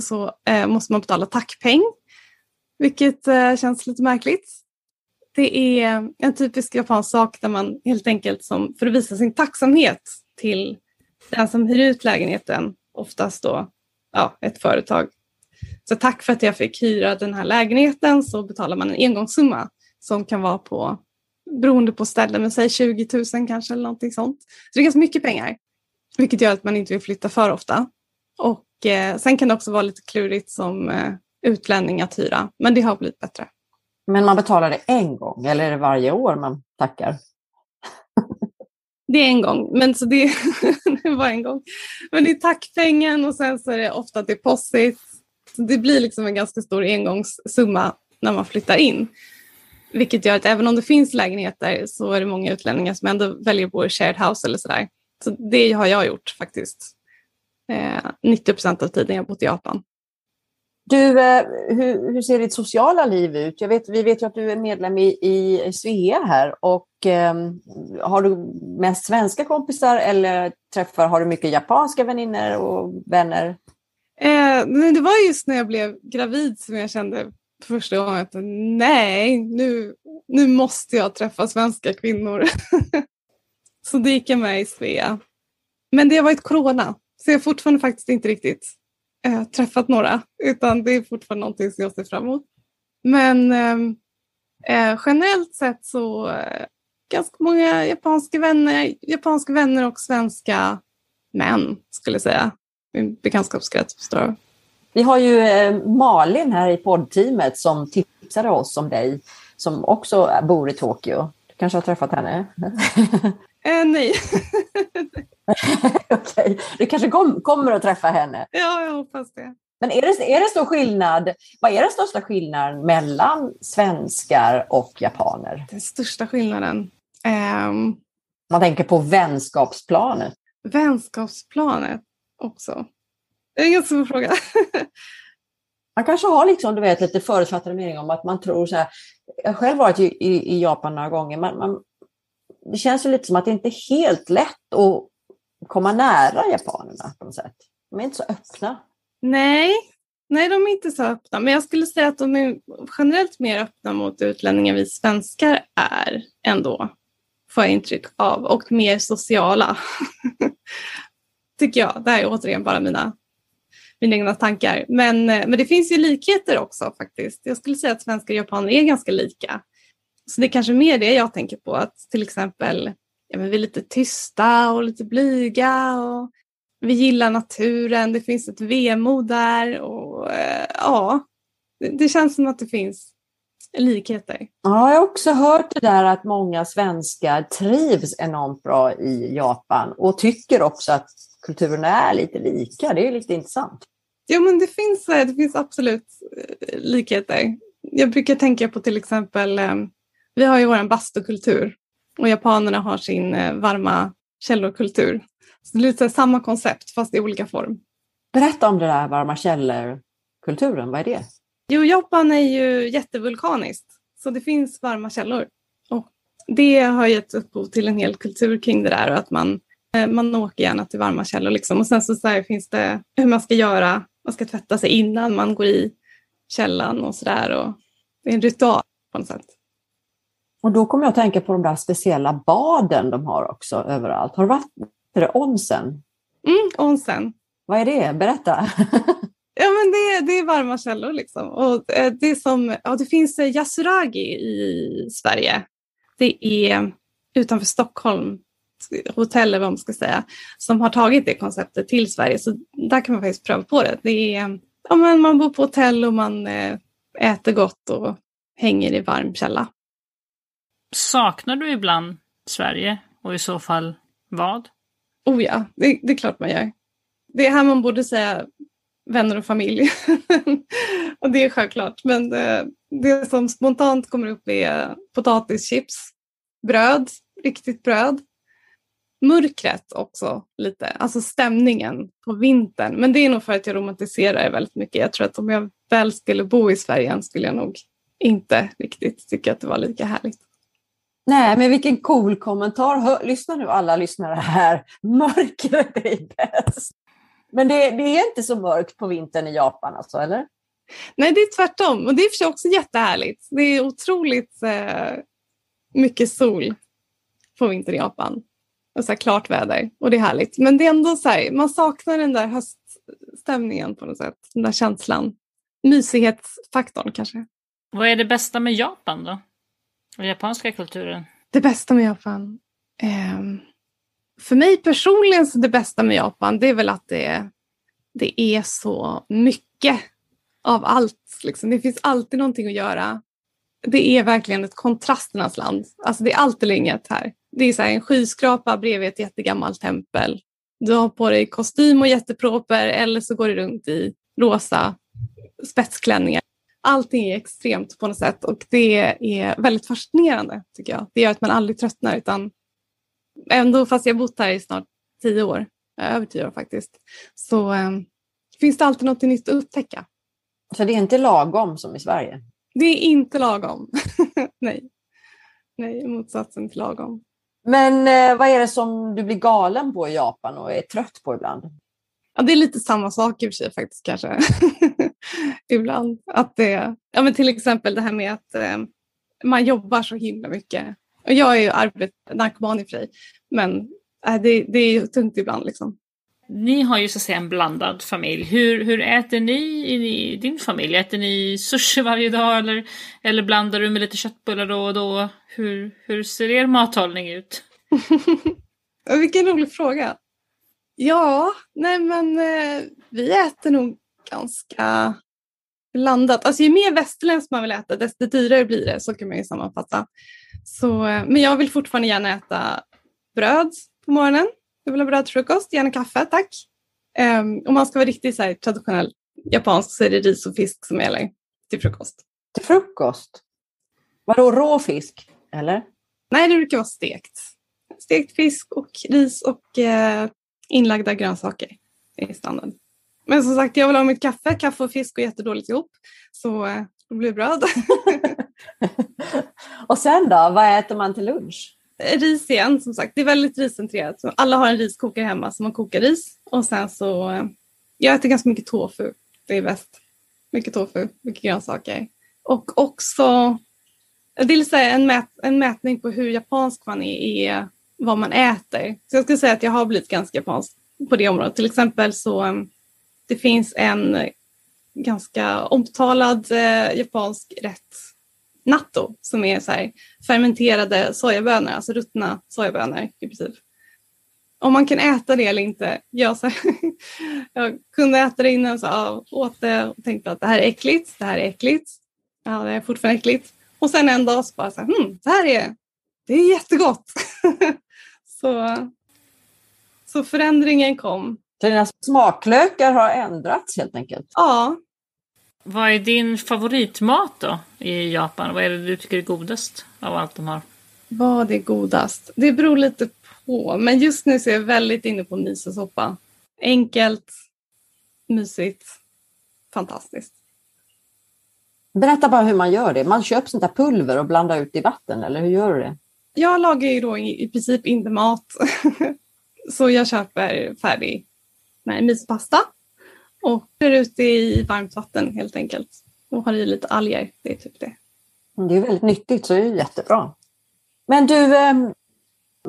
så eh, måste man betala tackpeng, vilket eh, känns lite märkligt. Det är en typisk japansk sak där man helt enkelt som, för att visa sin tacksamhet till den som hyr ut lägenheten, oftast då ja, ett företag, Så tack för att jag fick hyra den här lägenheten så betalar man en engångssumma som kan vara på, beroende på ställen, men säg 20 000 kanske eller någonting sånt. Så det är ganska mycket pengar, vilket gör att man inte vill flytta för ofta. Och eh, sen kan det också vara lite klurigt som eh, utlänning att hyra, men det har blivit bättre. Men man betalar det en gång eller är det varje år man tackar? Det är en gång, men så det, det var en gång. Men det är tackpengen och sen så är det ofta deposit. Så det blir liksom en ganska stor engångssumma när man flyttar in. Vilket gör att även om det finns lägenheter så är det många utlänningar som ändå väljer att bo i shared house eller sådär. Så det har jag gjort faktiskt. Eh, 90 procent av tiden jag bott i Japan. Du, eh, hur, hur, ser ditt sociala liv ut? Jag vet, vi vet ju att du är medlem i, i Svea här och eh, har du mest svenska kompisar eller träffar, har du mycket japanska vänner och vänner? Eh, det var just när jag blev gravid som jag kände för första gången att nej, nu, nu måste jag träffa svenska kvinnor. så det gick jag med i Svea. Men det har varit corona, så jag har fortfarande faktiskt inte riktigt eh, träffat några, utan det är fortfarande någonting som jag ser fram emot. Men ehm, eh, generellt sett så eh, ganska många japanska vänner, japanska vänner och svenska män skulle jag säga. Min bekantskapskrets består Vi har ju eh, Malin här i poddteamet som tipsade oss om dig som också bor i Tokyo. Du kanske har träffat henne? eh, nej. Okay. du kanske kom, kommer att träffa henne? Ja, jag hoppas det. Men är det, är det stor skillnad? Vad är den största skillnaden mellan svenskar och japaner? Den största skillnaden? Um, Man tänker på vänskapsplanet. Vänskapsplanet också. Det är en svår fråga. man kanske har liksom, du vet, lite förutfattade meningar om att man tror så här. Jag har själv varit i, i, i Japan några gånger. Man, man, det känns ju lite som att det inte är helt lätt att komma nära japanerna på något sätt. De är inte så öppna. Nej, nej de är inte så öppna. Men jag skulle säga att de är generellt mer öppna mot utlänningar vi svenskar är ändå. Får jag intryck av. Och mer sociala. Tycker jag. Det här är återigen bara mina, mina egna tankar. Men, eh, men det finns ju likheter också faktiskt. Jag skulle säga att svenskar och japaner är ganska lika. Så det är kanske mer det jag tänker på. Att till exempel ja, men vi är lite tysta och lite blyga. Och vi gillar naturen, det finns ett vemod där. Och, eh, ja, det, känns som att det finns likheter. Ja, jag har också hört det där att många svenskar trivs enormt bra i Japan och tycker också att kulturerna är lite lika. Det är lite intressant. Ja, men det finns, eh, det finns absolut eh, likheter. Jag brukar tänka på till exempel, vi har ju vår bastukultur och japanerna har sin eh, varma källorkultur. Så det är lite samma koncept fast i olika form. Berätta om det där varma källor-kulturen, vad är det? Jo, Japan är ju jättevulkaniskt så det finns varma källor. Och det har gett upphov till en hel kultur kring det där och att man, eh, man åker gärna till varma källor. Liksom. Och sen så, så finns det hur man ska göra, man ska tvätta sig innan man går i källan och sådär. Det är en ritual på något sätt. Och då kommer jag att tänka på de där speciella baden de har också överallt. Har du varit det onsen? Mm, onsen. Vad är det? Berätta. ja, men det, det är varma källor liksom. Och eh, det, är som, ja, det finns eh, Yasuragi i Sverige. Det är utanför Stockholm, hotell eller vad man ska säga, som har tagit det konceptet till Sverige. Så där kan man faktiskt pröva på det. det är, ja, men man bor på hotell och man eh, äter gott och hänger i varm källa. Saknar du ibland Sverige och i så fall vad? Oh ja, det, det är klart man gör. Det är här man borde säga vänner och familj. och det är självklart. Men det, det som spontant kommer upp är potatischips, bröd, riktigt bröd. Mörkret också lite, alltså stämningen på vintern. Men det är nog för att jag romantiserar det väldigt mycket. Jag tror att om jag väl skulle bo i Sverige skulle jag nog inte riktigt tycka att det var lika härligt. Nej, men vilken cool kommentar. Hör, lyssna nu alla lyssnare här. Mörkret är bäst. Men det, det, är inte så mörkt på vintern i Japan alltså, eller? Nej, det är tvärtom. Och det är för sig också jättehärligt. Det är otroligt eh, mycket sol på vintern i Japan. Och så klart väder. Och det är härligt. Men det är ändå så här, man saknar den där höststämningen på något sätt. Den där känslan. mysighetsfaktorn kanske. Vad är det bästa med Japan då? Den japanska kulturen? Det bästa med Japan? Eh, för mig personligen så det bästa med Japan det är väl att det, det är så mycket av allt. Liksom. Det finns alltid någonting att göra. Det är verkligen ett kontrasternas land. Alltså det är allt eller inget här. Det är så en skyskrapa bredvid ett jättegammalt tempel. Du har på dig kostym och jätteproper eller så går du runt i rosa spetsklänningar. Allting är extremt på något sätt och det är väldigt fascinerande tycker jag. Det gör att man aldrig tröttnar utan ändå fast jag bott här i snart tio år, över tio år faktiskt, så eh, finns det alltid något nytt att upptäcka. Så det är inte lagom som i Sverige? Det är inte lagom. Nej. Nej, motsatsen till lagom. Men eh, vad är det som du blir galen på i Japan och är trött på ibland? Ja, det är lite samma sak i och för sig faktiskt kanske. ibland. Att det, ja, men till exempel det här med att eh, man jobbar så himla mycket. Och jag är ju arbet, narkoman i sig, men äh, det, det är tungt ibland. Liksom. Ni har ju så att säga en blandad familj. Hur, hur äter ni i din familj? Äter ni sushi varje dag eller, eller blandar du med lite köttbullar då och då? Hur, hur ser er mathållning ut? Vilken rolig fråga. Ja, nej men eh, vi äter nog ganska blandat. Alltså ju mer västerländskt man vill äta desto dyrare blir det, så kan man ju sammanfatta. Så, eh, men jag vill fortfarande gärna äta bröd på morgonen. Jag vill ha bröd frukost, gärna kaffe, tack. Um, om man ska vara riktigt så här, traditionell japansk så är det ris och fisk som gäller till frukost. Till frukost? Vadå rå fisk? Eller? Nej, det brukar vara stekt. Stekt fisk och ris och eh, inlagda grönsaker är standard. Men som sagt, jag vill ha mitt kaffe. Kaffe och fisk går jättedåligt ihop. Så eh, det blir bröd. och sen då, vad äter man till lunch? Ris igen, som sagt. Det är väldigt riscentrerat. alla har en riskokare hemma så man kokar ris. Och sen så, eh, jag äter ganska mycket tofu. Det är bäst. Mycket tofu, mycket grönsaker. Och också, det är en, mät, en mätning på hur japansk man är, är vad man äter. Så jag skulle säga att jag har blivit ganska japansk på det området. Till exempel så eh, det finns en ganska omtalad eh, japansk rätt, natto, som är så här, fermenterade sojabönor, alltså ruttna sojabönor i princip. Om man kan äta det eller inte. Jag, så här, jag kunde äta det innan, så ja, åt det och tänkte att det här är äckligt, det här är äckligt. Ja, det är fortfarande äckligt. Och sen en dag så bara så här, hm, det här är, det är jättegott. så, så förändringen kom. Dina smaklökar har ändrats helt enkelt? Ja. Vad är din favoritmat då i Japan? Vad är det du tycker är godast av allt de har? Vad är godast? Det beror lite på, men just nu så är jag väldigt inne på misosoppa. Enkelt, mysigt, fantastiskt. Berätta bara hur man gör det. Man köper sånt där pulver och blandar ut i vatten, eller hur gör du det? Jag lagar ju då i princip inte mat. så jag köper färdig med mispasta och kör ut det i varmt vatten helt enkelt. Och har i lite alger, det är typ det. Det är väldigt nyttigt så det är jättebra. Men du, ehm,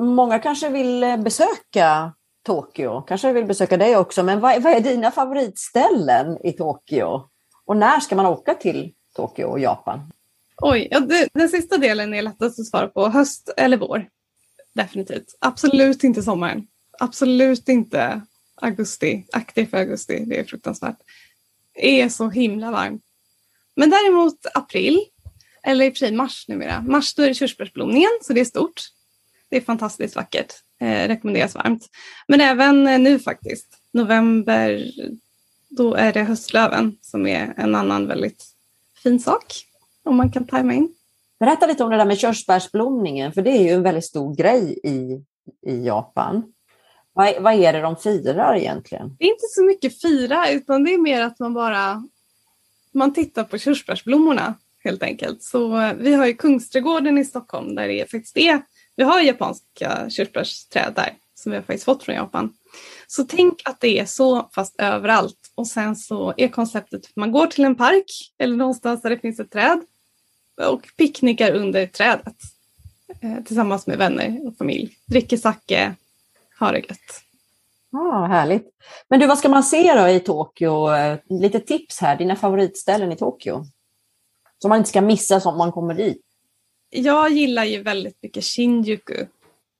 många kanske vill eh, besöka Tokyo, kanske vill besöka dig också, men vad, är dina favoritställen i Tokyo? Och när ska man åka till Tokyo och Japan? Oj, ja, det, den sista delen är lättast att svara på. Höst eller vår? Definitivt. Absolut inte sommaren. Absolut inte augusti, aktiv för augusti, det är fruktansvärt. Det är så himla varmt. Men däremot april, eller i och för sig mars numera. Mars då är det körsbärsblomningen, så det är stort. Det är fantastiskt vackert, eh, rekommenderas varmt. Men även eh, nu faktiskt, november, då är det höstlöven som är en annan väldigt fin sak, om man kan tajma in. Berätta lite om det där med körsbärsblomningen, för det är ju en väldigt stor grej i, i Japan. Vad, vad är det de firar egentligen? Det är inte så mycket fira utan det är mer att man bara man tittar på körsbärsblommorna helt enkelt. Så eh, vi har ju Kungsträdgården i Stockholm där det faktiskt är, vi har japanska körsbärsträd där som vi har faktiskt fått från Japan. Så tänk att det är så fast överallt och sen så är konceptet att man går till en park eller någonstans där det finns ett träd och picknickar under trädet eh, tillsammans med vänner och familj. Dricker sake, ha det gött. Ja, härligt. Men du, vad ska man se då i Tokyo? Lite tips här, dina favoritställen i Tokyo. Som man inte ska missa om man kommer dit. Jag gillar ju väldigt mycket Shinjuku,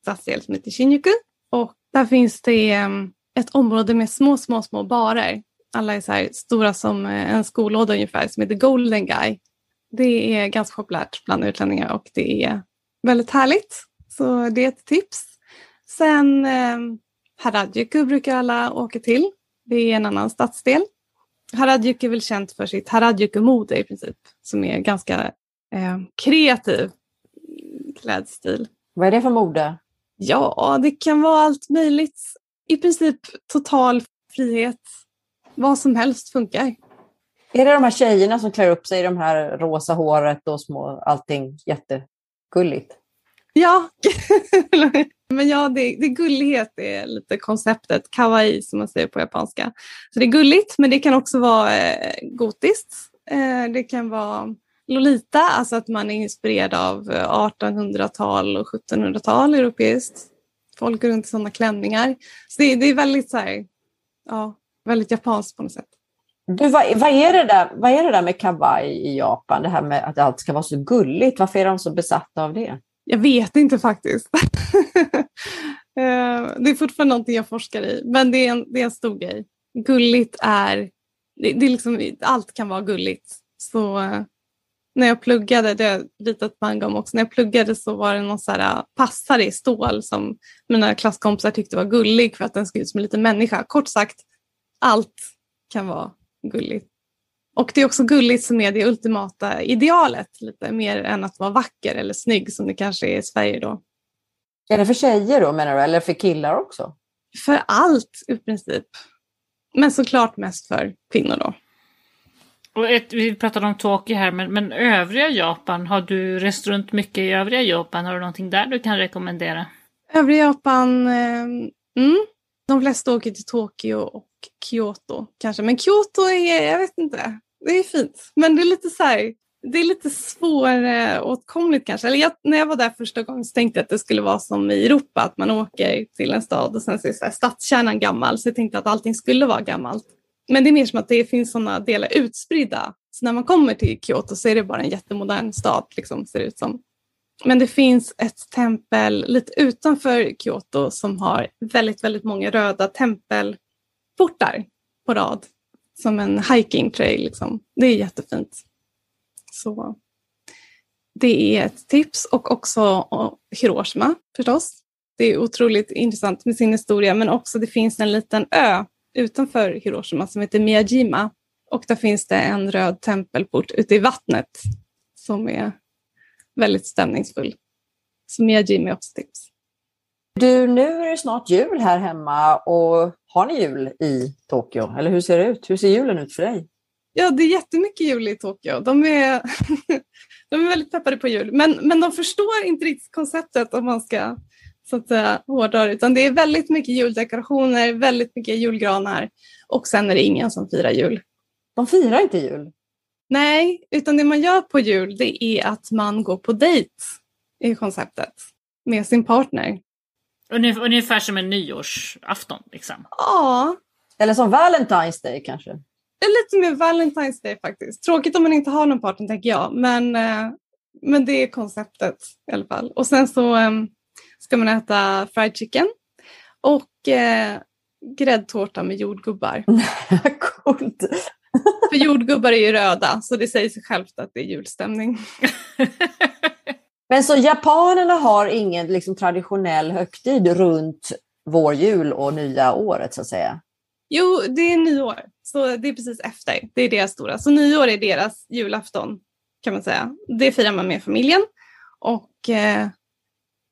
stadsdel som heter Shinjuku. Och där finns det ehm, ett område med små, små, små barer. Alla är så här stora som eh, en skolåda ungefär, som heter Golden Guy. Det är ganska populärt bland utlänningar och det är väldigt härligt. Så det är ett tips. Sen eh, Harajuku brukar alla åka till. Det är en annan stadsdel. Harajuku är väl känt för sitt Harajuku-mode i princip, som är ganska eh, kreativ klädstil. Vad är det för mode? Ja, det kan vara allt möjligt. I princip total frihet. Vad som helst funkar. Är det de här tjejerna som klär upp sig i de här rosa håret och små, allting jättegulligt? Ja, men ja, det, det gullighet är lite konceptet, kawaii som man säger på japanska. Så det är gulligt, men det kan också vara eh, gotiskt. Eh, det kan vara Lolita, alltså att man är inspirerad av eh, 1800-tal och 1700-tal europeiskt. Folk går runt i sådana klänningar. Så det, det, är väldigt, så här, ja, väldigt japanskt på något sätt. Du, vad, vad, är det där, vad är det där med kawaii i Japan? Det här med att allt ska vara så gulligt. Varför är de så besatta av det? Jag vet inte faktiskt. Eh, det är fortfarande någonting jag forskar i, men det är en, det är en stor grej. Gulligt är, det, det är liksom, allt kan vara gulligt. Så eh, när jag pluggade, det har jag ritat manga om också, när jag pluggade så var det någon så här eh, passare i stål som mina klasskompisar tyckte var gullig för att den såg ut som en liten människa. Kort sagt, allt kan vara gulligt. Och det är också gulligt som är det ultimata idealet, lite mer än att vara vacker eller snygg som det kanske är i Sverige då. Är det för tjejer då menar du, eller för killar också? För allt i princip. Men såklart mest för kvinnor då. Och ett, vi pratade om Tokyo här, men, men övriga Japan, har du rest runt mycket i övriga Japan? Har du någonting där du kan rekommendera? Övriga Japan, eh, mm, de flesta åker till Tokyo och Kyoto kanske. Men Kyoto är, jag vet inte, det är fint. Men det är lite så här, det är lite svåråtkomligt kanske. Eller jag, när jag var där första gången så tänkte jag att det skulle vara som i Europa, att man åker till en stad och sen så är så här, stadskärnan gammal. Så jag tänkte att allting skulle vara gammalt. Men det är mer som att det finns sådana delar utspridda. Så när man kommer till Kyoto så är det bara en jättemodern stad, liksom, ser det ut som. Men det finns ett tempel lite utanför Kyoto som har väldigt, väldigt många röda tempelportar på rad. Som en hiking trail. Liksom. Det är jättefint. Så det är ett tips och också Hiroshima förstås. Det är otroligt intressant med sin historia men också det finns en liten ö utanför Hiroshima som heter Miyajima. Och där finns det en röd tempelport ute i vattnet som är väldigt stämningsfull. Så Miyajima är också tips. Du, nu är det snart jul här hemma och har ni jul i Tokyo? Eller hur ser det ut? Hur ser julen ut för dig? Ja, det är jättemycket jul i Tokyo. De är, de är väldigt peppade på jul. Men, men de förstår inte riktigt konceptet om man ska så att säga hårdare, utan det är väldigt mycket juldekorationer, väldigt mycket julgranar och sen är det ingen som firar jul. De firar inte jul? Nej, utan det man gör på jul det är att man går på dejt i konceptet med sin partner. Ungefär som en nyårsafton liksom? Ja. Eller som Valentine's Day kanske? Lite mer Valentine's Day faktiskt. Tråkigt om man inte har någon partner tänker jag, men, eh, men det är konceptet i alla fall. Och sen så ehm, ska man äta fried chicken och eh, gräddtårta med jordgubbar. Coolt! För jordgubbar är ju röda så det säger sig självt att det är julstämning. Men så japanerna har ingen liksom, traditionell högtid runt vår jul och nya året så att säga? Jo, det är nyår. Så det är precis efter. Det är deras stora. Så nyår är deras julafton kan man säga. Det firar man med familjen. Och eh,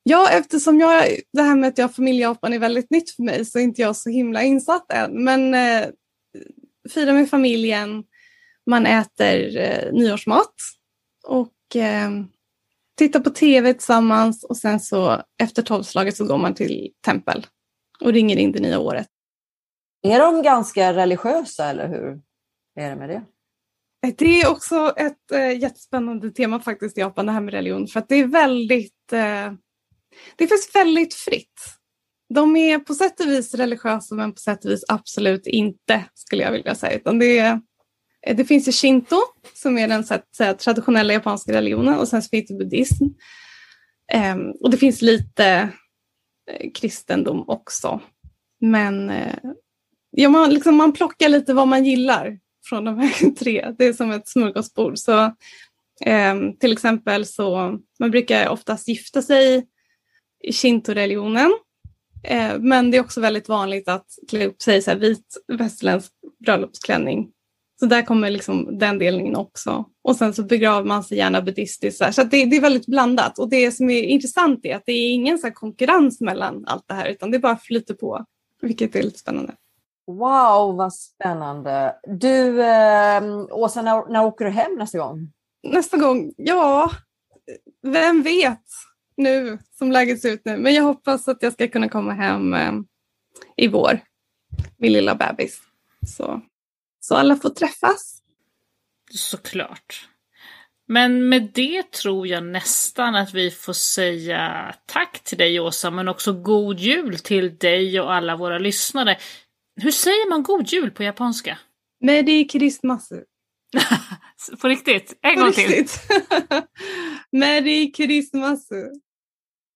Ja, eftersom jag, det här med att jag har familj i Japan är väldigt nytt för mig så är inte jag så himla insatt än. Men eh, firar med familjen, man äter eh, nyårsmat och eh, tittar på tv tillsammans och sen så efter tolvslaget så går man till tempel och ringer in det nya året. Är de ganska religiösa eller hur är det med det? Det är också ett eh, jättespännande tema faktiskt i Japan, det här med religion. För att det är väldigt eh, det finns väldigt fritt. de är på sätt och vis religiösa men på sätt och vis absolut inte skulle jag vilja säga. Utan det, är, Eh, det finns ju shinto som är den så att säga, traditionella japanska religionen och sen finns det buddhism. Um, och det finns lite eh, kristendom också. Men eh, ja, man, liksom, man plockar lite vad man gillar från de här tre. Det är som ett smörgåsbord. Så, eh, till exempel så man brukar oftast gifta sig i shinto-religionen. Eh, men det är också väldigt vanligt att klä upp sig i vit västerländsk bröllopsklänning. Så där kommer liksom den delen in också. Och sen så begraver man sig gärna buddhistiskt. Så det, det, är väldigt blandat. Och det som är intressant är att det är ingen så konkurrens mellan allt det här utan det bara flyter på. Vilket är lite spännande. Wow, vad spännande. Du, eh, Åsa, när, när åker du hem nästa gång? Nästa gång? Ja, vem vet nu som läget ser ut nu. Men jag hoppas att jag ska kunna komma hem eh, i vår, min lilla bebis. Så, så alla får träffas. Såklart. Men med det tror jag nästan att vi får säga tack till dig Åsa, men också god jul till dig och alla våra lyssnare. Hur säger man god jul på japanska? Merry Christmas. på riktigt? En på gång riktigt. till. Merry Christmas.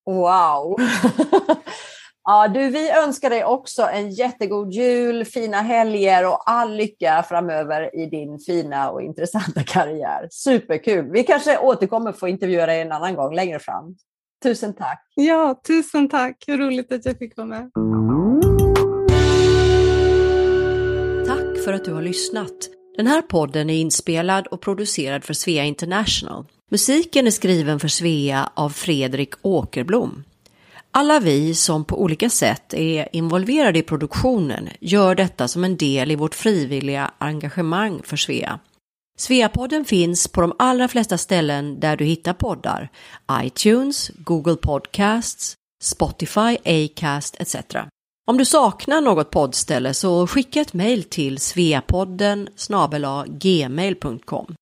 Wow! ja, du, vi önskar dig också en jättegod jul, fina helger och all lycka framöver i din fina och intressanta karriär. Superkul! Vi kanske återkommer få intervjua dig en annan gång längre fram. Tusen tack! Ja, tusen tack! Hur roligt att jag fick vara med. Tack för att du har lyssnat. Den här podden är inspelad och producerad för Svea International. Musiken är skriven för Svea av Fredrik Åkerblom. Alla vi som på olika sätt är involverade i produktionen gör detta som en del i vårt frivilliga engagemang för Svea. Sveapodden finns på de allra flesta ställen där du hittar poddar. iTunes, Google Podcasts, Spotify, Acast etc. Om du saknar något poddställe så skicka ett mejl till sveapodden gmail.com.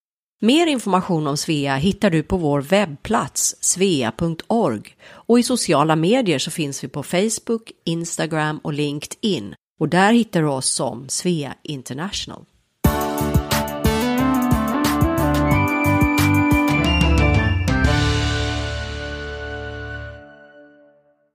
Mer information om Svea hittar du på vår webbplats svea.org och i sociala medier så finns vi på Facebook, Instagram och LinkedIn och där hittar du oss som Svea International.